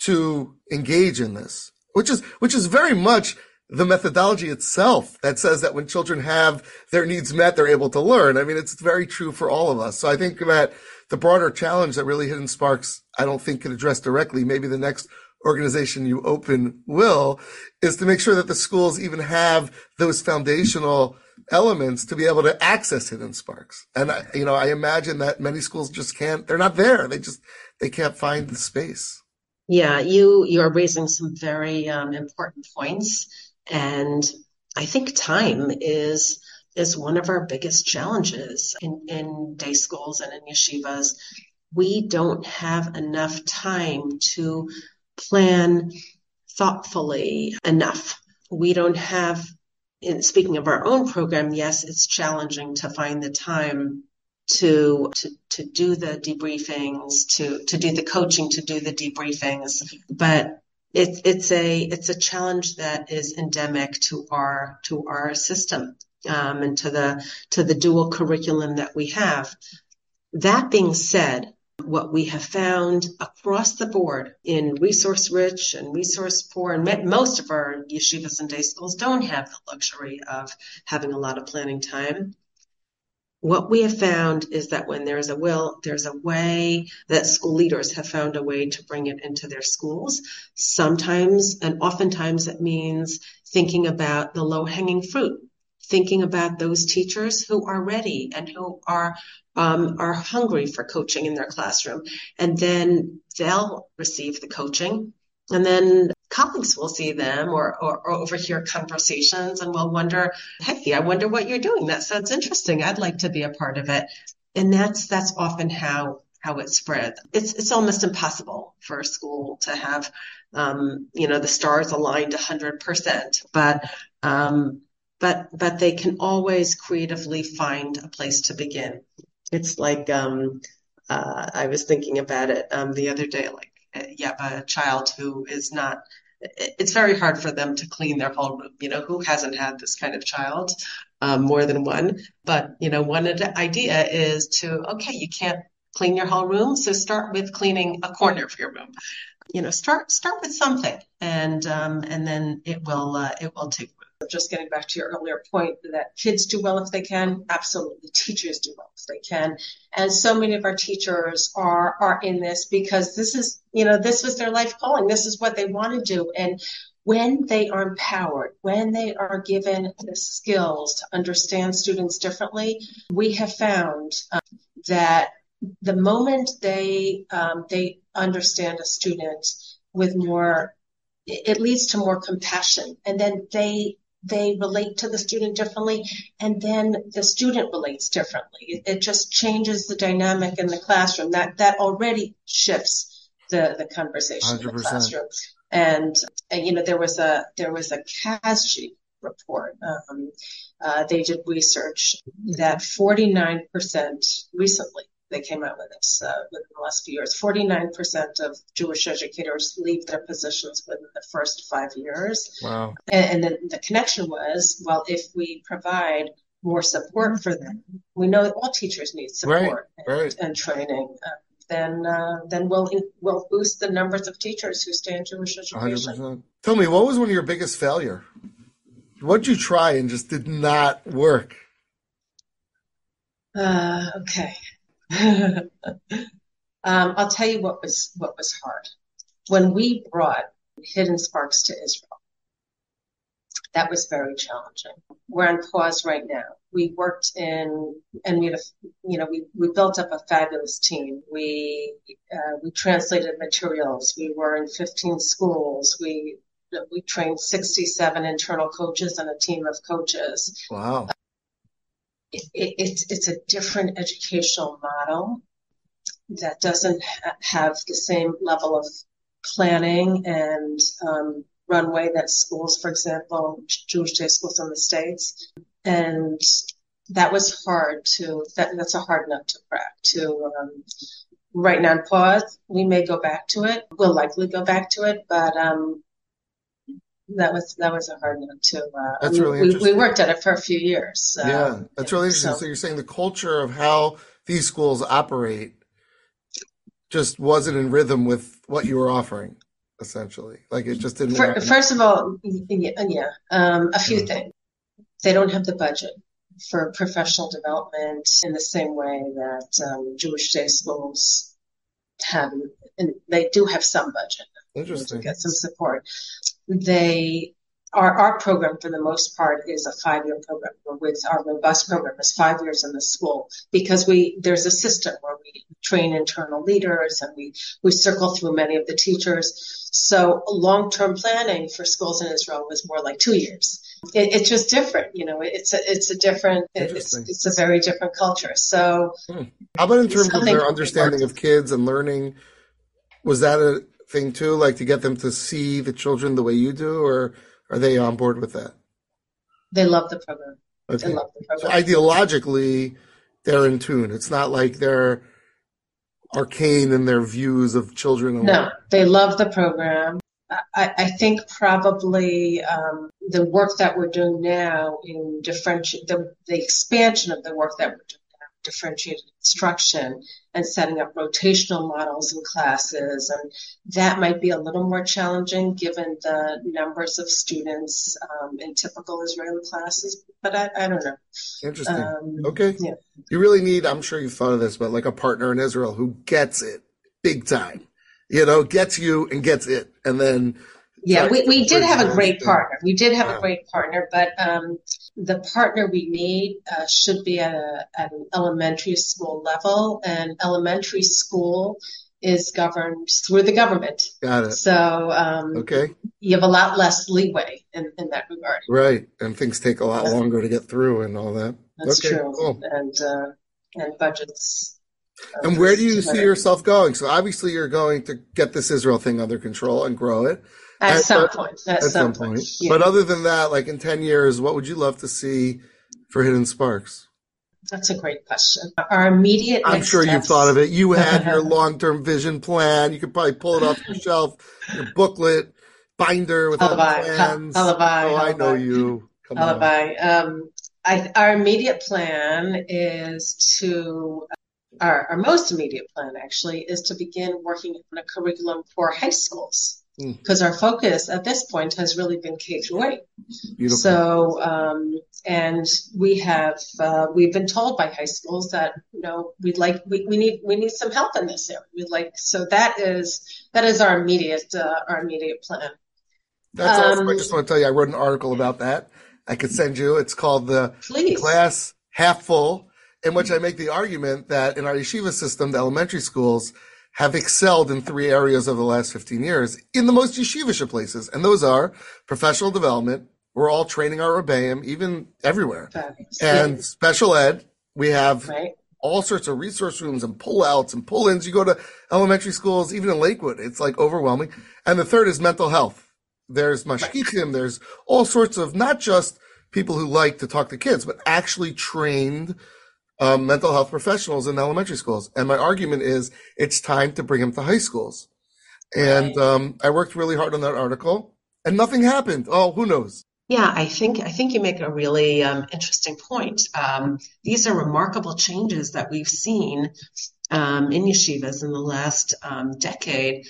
to engage in this, which is, which is very much the methodology itself that says that when children have their needs met, they're able to learn. I mean, it's very true for all of us. So I think that the broader challenge that really Hidden Sparks, I don't think can address directly, maybe the next organization you open will, is to make sure that the schools even have those foundational elements to be able to access Hidden Sparks. And I, you know, I imagine that many schools just can't, they're not there. They just, they can't find the space. Yeah, you you are raising some very um, important points. And I think time is is one of our biggest challenges in, in day schools and in yeshivas. We don't have enough time to plan thoughtfully enough. We don't have, in speaking of our own program, yes, it's challenging to find the time to, to, to do the debriefings, to, to do the coaching, to do the debriefings. But it's it's a it's a challenge that is endemic to our to our system um, and to the to the dual curriculum that we have. That being said, what we have found across the board in resource rich and resource poor, and most of our yeshivas and day schools don't have the luxury of having a lot of planning time what we have found is that when there's a will, there's a way that school leaders have found a way to bring it into their schools. Sometimes and oftentimes it means thinking about the low hanging fruit, thinking about those teachers who are ready and who are um, are hungry for coaching in their classroom, and then they'll receive the coaching, and then colleagues will see them or, or, or, overhear conversations and will wonder, hey, I wonder what you're doing. That sounds interesting. I'd like to be a part of it. And that's that's often how how it spreads. It's it's almost impossible for a school to have um, you know the stars aligned 100%, but um, but but they can always creatively find a place to begin. It's like um, uh, I was thinking about it um, the other day, like you have a child who is not it's very hard for them to clean their whole room. You know, who hasn't had this kind of child? Um, more than one. But, you know, one idea is to, okay, you can't clean your whole room. So start with cleaning a corner of your room. You know, start, start with something and, um, and then it will, uh, it will take just getting back to your earlier point that kids do well if they can, absolutely. Teachers do well if they can. And so many of our teachers are, are in this because this is, you know, this was their life calling. This is what they want to do. And when they are empowered, when they are given the skills to understand students differently, we have found um, that the moment they um, they understand a student with more it leads to more compassion and then they they relate to the student differently, and then the student relates differently. It, it just changes the dynamic in the classroom. That that already shifts the the conversation 100%. in the classroom. And, and, you know, there was a there was a CASJE report. Um, uh, they did research that 49% recently they came out with this uh, within the last few years. 49% of Jewish educators leave their positions within the first five years. Wow. And, and then the connection was, well, if we provide more support for them, we know that all teachers need support right, and, right. and, training. Uh, then, uh, then we'll we'll boost the numbers of teachers who stay in Jewish education. 100%. Tell me, what was one of your biggest failure? What did you try and just did not work? Uh, okay. um, I'll tell you what was what was hard when we brought Hidden Sparks to Israel. that was very challenging. We're on pause right now. We worked in, and we, had, you know, we, we built up a fabulous team. We uh, we translated materials. We were in 15 schools. We we trained 67 internal coaches and a team of coaches. Wow. It, it, it's it's a different educational model that doesn't have the same level of planning and um, runway that schools, for example, Jewish day schools in the States. And that was hard to, that, that's a hard nut to crack to, um, right now pause. We may go back to it. We'll likely go back to it, but, um, that was that was a hard one too. Uh, that's really we, interesting. we worked at it for a few years. Uh, yeah, that's really interesting. So, so you're saying the culture of how these schools operate just wasn't in rhythm with what you were offering essentially. Like it just didn't. For, first of all, yeah, yeah um, a few things. They don't have the budget for professional development in the same way that um, Jewish day schools have, and they do have some budget. Interesting. Get some support. They our, our program for the most part is a five year program with our robust program is five years in the school because we there's a system where we train internal leaders and we we circle through many of the teachers so long term planning for schools in Israel was more like two years. It, it's just different, you know. It's a it's a different it's, it's a very different culture. So, hmm. how about in terms of their understanding of kids and learning? Was that a thing too, like to get them to see the children the way you do, or are they on board with that? They love the program. Okay. They love the program. So ideologically, they're in tune. It's not like they're arcane in their views of children. No, they love the program. I, I think probably um, the work that we're doing now in differentiate the, the expansion of the work that we're doing differentiated instruction and setting up rotational models in classes, and that might be a little more challenging given the numbers of students um, in typical Israeli classes. But I, I don't know. Interesting. Um, okay. Yeah. You really need. I'm sure you've thought of this, but like a partner in Israel who gets it big time you know, gets you and gets it. And then. Yeah, we, we did have a great partner. We did have a great partner, but um, the partner we need uh, should be at, a, at an elementary school level, and elementary school is governed through the government. Got it. So um, okay, you have a lot less leeway in, in that regard. Right, and things take a lot longer to get through and all that. That's okay, true. Cool. And uh, and budgets and where do you see yourself going? So obviously you're going to get this Israel thing under control and grow it. At, at some point. At, at some, some point. point. Yeah. But other than that, like in 10 years, what would you love to see for Hidden Sparks? That's a great question. Our immediate. I'm sure steps. you've thought of it. You had your long-term vision plan. You could probably pull it off your shelf, your booklet, binder with all the plans. Alibi. Oh, I know you. Come alibi. On. Um, I, our immediate plan is to our, our most immediate plan actually is to begin working on a curriculum for high schools because mm. our focus at this point has really been K through 8. Beautiful. So, um, and we have uh, we've been told by high schools that you know we'd like we, we need we need some help in this area. We'd like so that is that is our immediate uh, our immediate plan. That's um, awesome. I just want to tell you, I wrote an article about that. I could send you. It's called the please. Glass Half Full in which I make the argument that in our yeshiva system, the elementary schools have excelled in three areas over the last 15 years in the most yeshivish places. And those are professional development. We're all training our rebbeim, even everywhere. And special ed, we have right. all sorts of resource rooms and pullouts and pull-ins. You go to elementary schools, even in Lakewood, it's like overwhelming. And the third is mental health. There's mashgichim. There's all sorts of not just people who like to talk to kids, but actually trained um, mental health professionals in elementary schools. And my argument is it's time to bring them to high schools. And um, I worked really hard on that article, and nothing happened. Oh, who knows? Yeah, I think I think you make a really um, interesting point. Um, these are remarkable changes that we've seen um, in yeshivas in the last um, decade,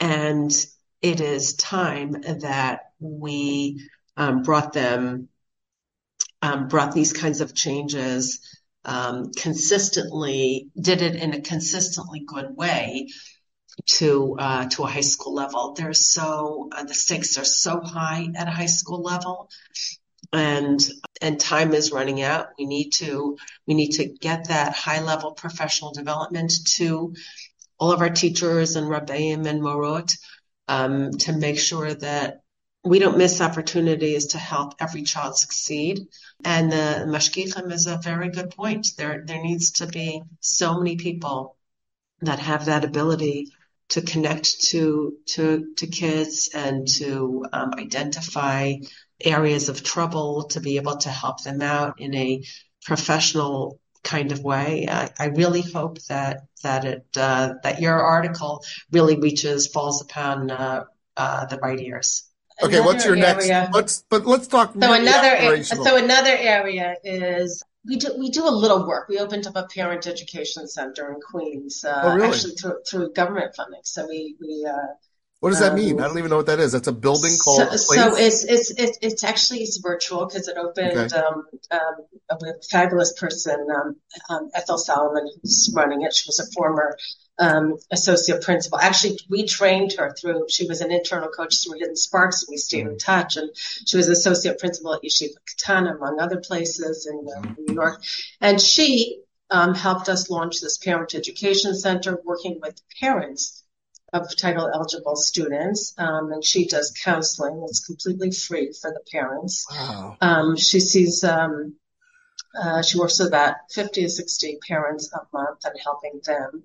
and it is time that we um, brought them brought these kinds of changes um, consistently did it in a consistently good way to uh, to a high school level. There's so uh, the stakes are so high at a high school level, and and time is running out. We need to we need to get that high level professional development to all of our teachers and rabbeim and morot um, to make sure that we don't miss opportunities to help every child succeed. And the mashgichim is a very good point. There there needs to be so many people that have that ability to connect to to to kids and to um, identify areas of trouble to be able to help them out in a professional kind of way. I, I really hope that that it uh, that your article really reaches falls upon uh, uh, the right ears. Okay, another what's your area, next? Let's but let's talk. So another so another area is we do we do a little work. We opened up a parent education center in Queens, uh, oh, really? actually through through government funding. So we we. Uh, what does that um, mean? I don't even know what that is. That's a building called. So, so it's, it's it's it's actually it's virtual because it opened okay. um, um, with a fabulous person, um, um, Ethel Solomon, who's running it. She was a former um, associate principal. Actually, we trained her through, she was an internal coach through Hidden Sparks, and we stayed in mm-hmm. touch. And she was associate principal at Yeshiva Katana, among other places in uh, mm-hmm. New York. And she um, helped us launch this parent education center, working with parents of title eligible students. Um, and she does counseling. It's completely free for the parents. Wow. Um, she sees, um, uh, she works with about 50 to 60 parents a month and helping them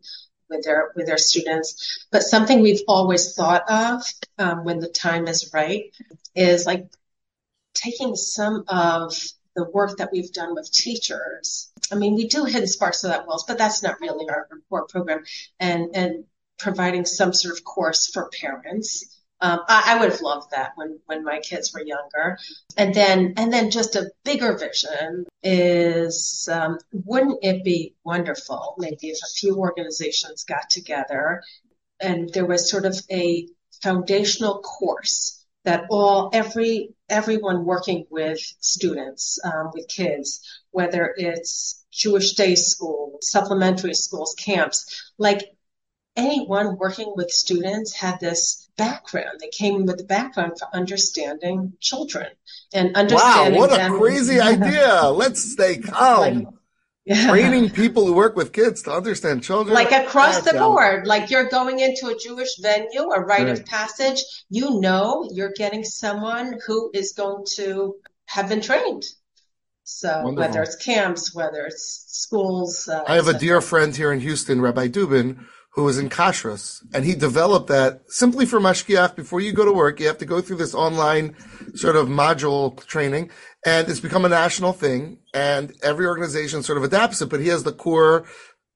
with their with their students. But something we've always thought of um, when the time is right is like taking some of the work that we've done with teachers. I mean, we do hidden sparks of that wells, but that's not really our, core program. And and providing some sort of course for parents um, I, I, would have loved that when, when my kids were younger. And then, and then just a bigger vision is, um, wouldn't it be wonderful maybe if a few organizations got together and there was sort of a foundational course that all, every, everyone working with students, um, with kids, whether it's Jewish day school, supplementary schools, camps, like anyone working with students had this background. They came with the background for understanding children and understanding. Wow, what a crazy idea! Let's stay calm. Like, yeah. Training people who work with kids to understand children. Like across the board, like you're going into a Jewish venue, a rite right. of passage, you know you're getting someone who is going to have been trained. So Wonderful. whether it's camps, whether it's schools. Uh, I have a dear friend here in Houston, Rabbi Dubin, who was in Kashrus, and he developed that simply for Mashgiach. Before you go to work, you have to go through this online sort of module training, and it's become a national thing, and every organization sort of adapts it, but he has the core.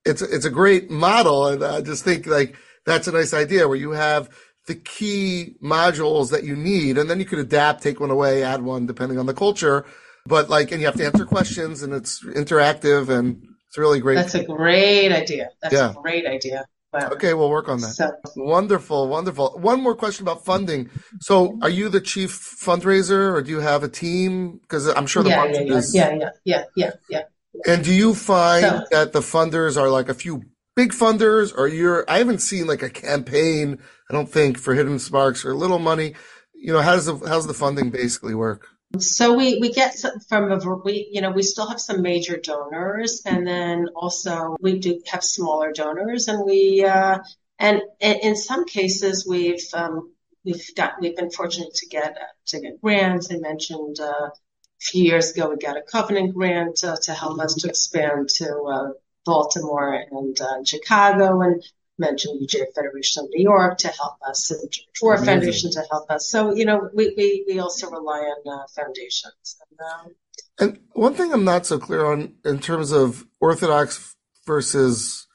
It's, it's a great model, and I just think like that's a nice idea where you have the key modules that you need, and then you could adapt, take one away, add one, depending on the culture. But like, and you have to answer questions, and it's interactive, and it's really great. That's a great idea. That's yeah. a great idea. Okay, we'll work on that. So, wonderful, wonderful. One more question about funding. So, are you the chief fundraiser, or do you have a team? Because I'm sure the yeah, yeah, yeah, is. Yeah, yeah, yeah, yeah, yeah. And do you find so, that the funders are like a few big funders, or you're? I haven't seen like a campaign. I don't think for Hidden Sparks or Little Money. You know, how does the how's the funding basically work? So we, we get from a, we, you know, we still have some major donors and then also we do have smaller donors and we, uh, and in some cases we've, um, we've got, we've been fortunate to get, to get grants. I mentioned, uh, a few years ago we got a covenant grant uh, to help us to expand to, uh, Baltimore and, uh, Chicago and mentioned UJA Federation of New York to help us and War Foundation to help us. So, you know, we, we, we also rely on uh, foundations. And, um, and one thing I'm not so clear on in terms of Orthodox versus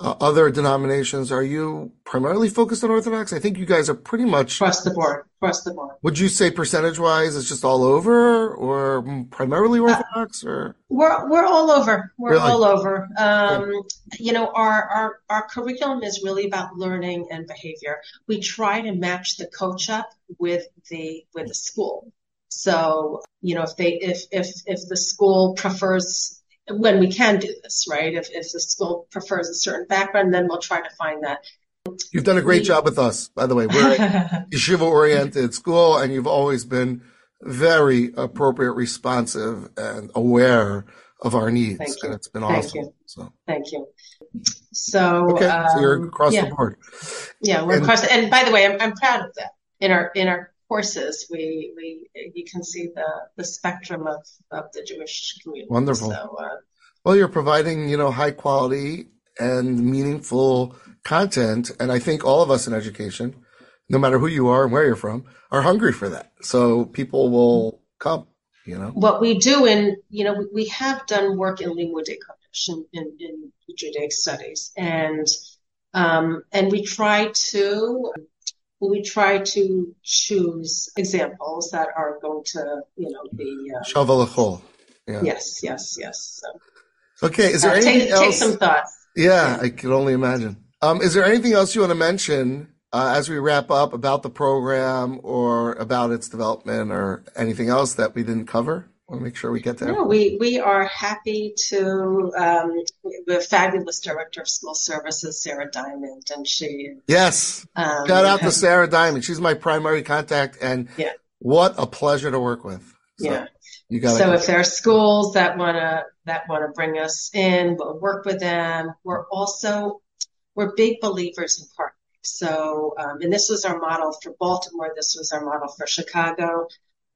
uh, other denominations, are you primarily focused on Orthodox? I think you guys are pretty much across the board. Across the board. Would you say percentage wise, it's just all over, or primarily uh, Orthodox, or we're we're all over. We're really? all over. Um, you know, our our our curriculum is really about learning and behavior. We try to match the coach up with the with the school. So, you know, if they if if if the school prefers when we can do this, right? If, if the school prefers a certain background, then we'll try to find that. You've done a great job with us, by the way. We're a yeshiva oriented school, and you've always been very appropriate, responsive, and aware of our needs. Thank you. And it's been Thank awesome. you. So, Thank you. So, okay, so you're um, across yeah. the board. Yeah, we're And- across. And by the way, I'm, I'm proud of that. In our in our courses, we we you can see the the spectrum of of the Jewish community. Wonderful. So, uh, Well, you're providing, you know, high quality and meaningful content. And I think all of us in education, no matter who you are and where you're from, are hungry for that. So people will come, you know. what we do in you know we, have done work in limudei Kodesh in, in, in Judaic studies, and um, and we try to we try to choose examples that are going to you know be uh, shaveh l'chol. Yeah. yes yes yes. So, Okay. Is there uh, anything take, take some thoughts. Yeah, I can only imagine. Um, is there anything else you want to mention uh, as we wrap up about the program or about its development or anything else that we didn't cover? To make sure we get there. No, we, we are happy to, um, a fabulous director of school services, Sarah Diamond, and she, Yes. um, Shout out to Sarah Diamond. She's my primary contact, and Yeah. what a pleasure to work with. So yeah. you got So if there are schools that want to, that want to bring us in, we'll work with them. We're also, we're big believers in partnering. So, um, and this was our model for Baltimore. This was our model for Chicago.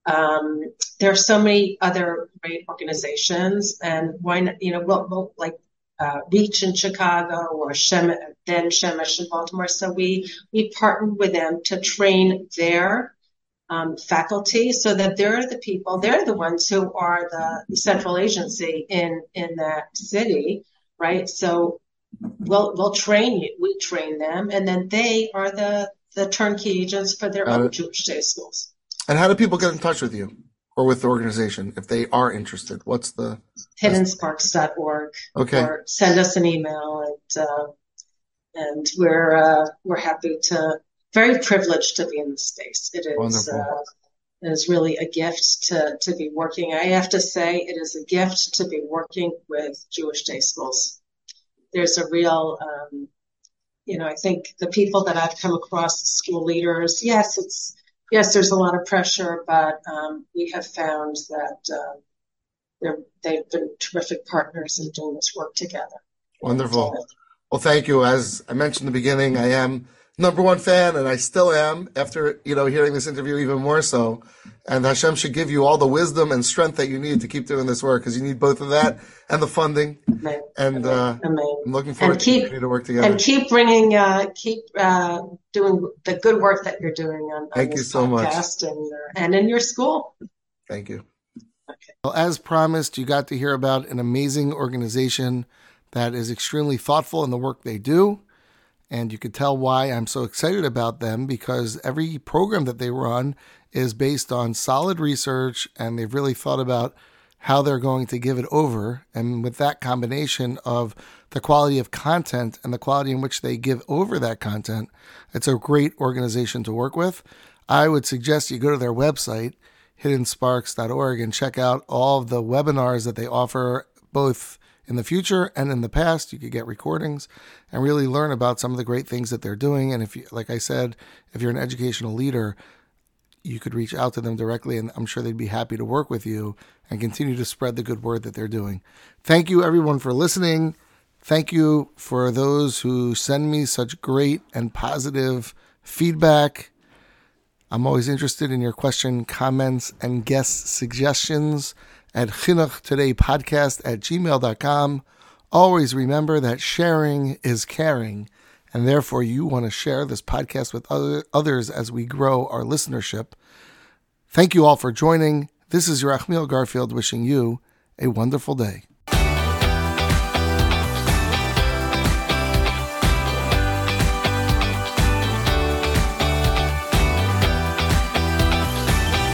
Um, there are so many other great organizations and why not, you know, we'll, we'll like, uh, Reach in Chicago or then Shemesh in Baltimore. So we, we partnered with them to train their um, faculty so that they're the people, they're the ones who are the central agency in, in that city, right? So we'll, we'll train you, we train them, and then they are the, the turnkey agents for their Got own it. Jewish day schools. And how do people get in touch with you or with the organization if they are interested? What's the hiddensparks.org okay? or send us an email and, uh, and we're, uh, we're happy to, very privileged to be in this space. It is, uh, it is really a gift to, to be working. I have to say it is a gift to be working with Jewish day schools. There's a real, um, you know, I think the people that I've come across, school leaders, yes, it's, yes, there's a lot of pressure, but, um, we have found that, uh, they've been terrific partners in doing this work together. Wonderful. Well, thank you. As I mentioned in the beginning, I am number one fan, and I still am after you know hearing this interview even more so. And Hashem should give you all the wisdom and strength that you need to keep doing this work because you need both of that and the funding. Amen. And uh, Amen. I'm looking forward And to keep- continue to work together. And keep bringing, uh, keep uh, doing the good work that you're doing on, on Thank you this so much. podcast and, your, and in your school. Thank you. Okay. Well, as promised, you got to hear about an amazing organization that is extremely thoughtful in the work they do. And you could tell why I'm so excited about them because every program that they run is based on solid research and they've really thought about how they're going to give it over. And with that combination of the quality of content and the quality in which they give over that content, it's a great organization to work with. I would suggest you go to their website, hiddensparks.org, and check out all of the webinars that they offer, both in the future and in the past. You could get recordings and really learn about some of the great things that they're doing. And if you, like I said, if you're an educational leader, you could reach out to them directly, and I'm sure they'd be happy to work with you and continue to spread the good word that they're doing. Thank you, everyone, for listening. Thank you for those who send me such great and positive feedback. I'm always interested in your question, comments, and guest suggestions at chinuch today podcast at gmail.com. Always remember that sharing is caring, and therefore you want to share this podcast with other, others as we grow our listenership. Thank you all for joining. This is Yerachmiel Garfield wishing you a wonderful day.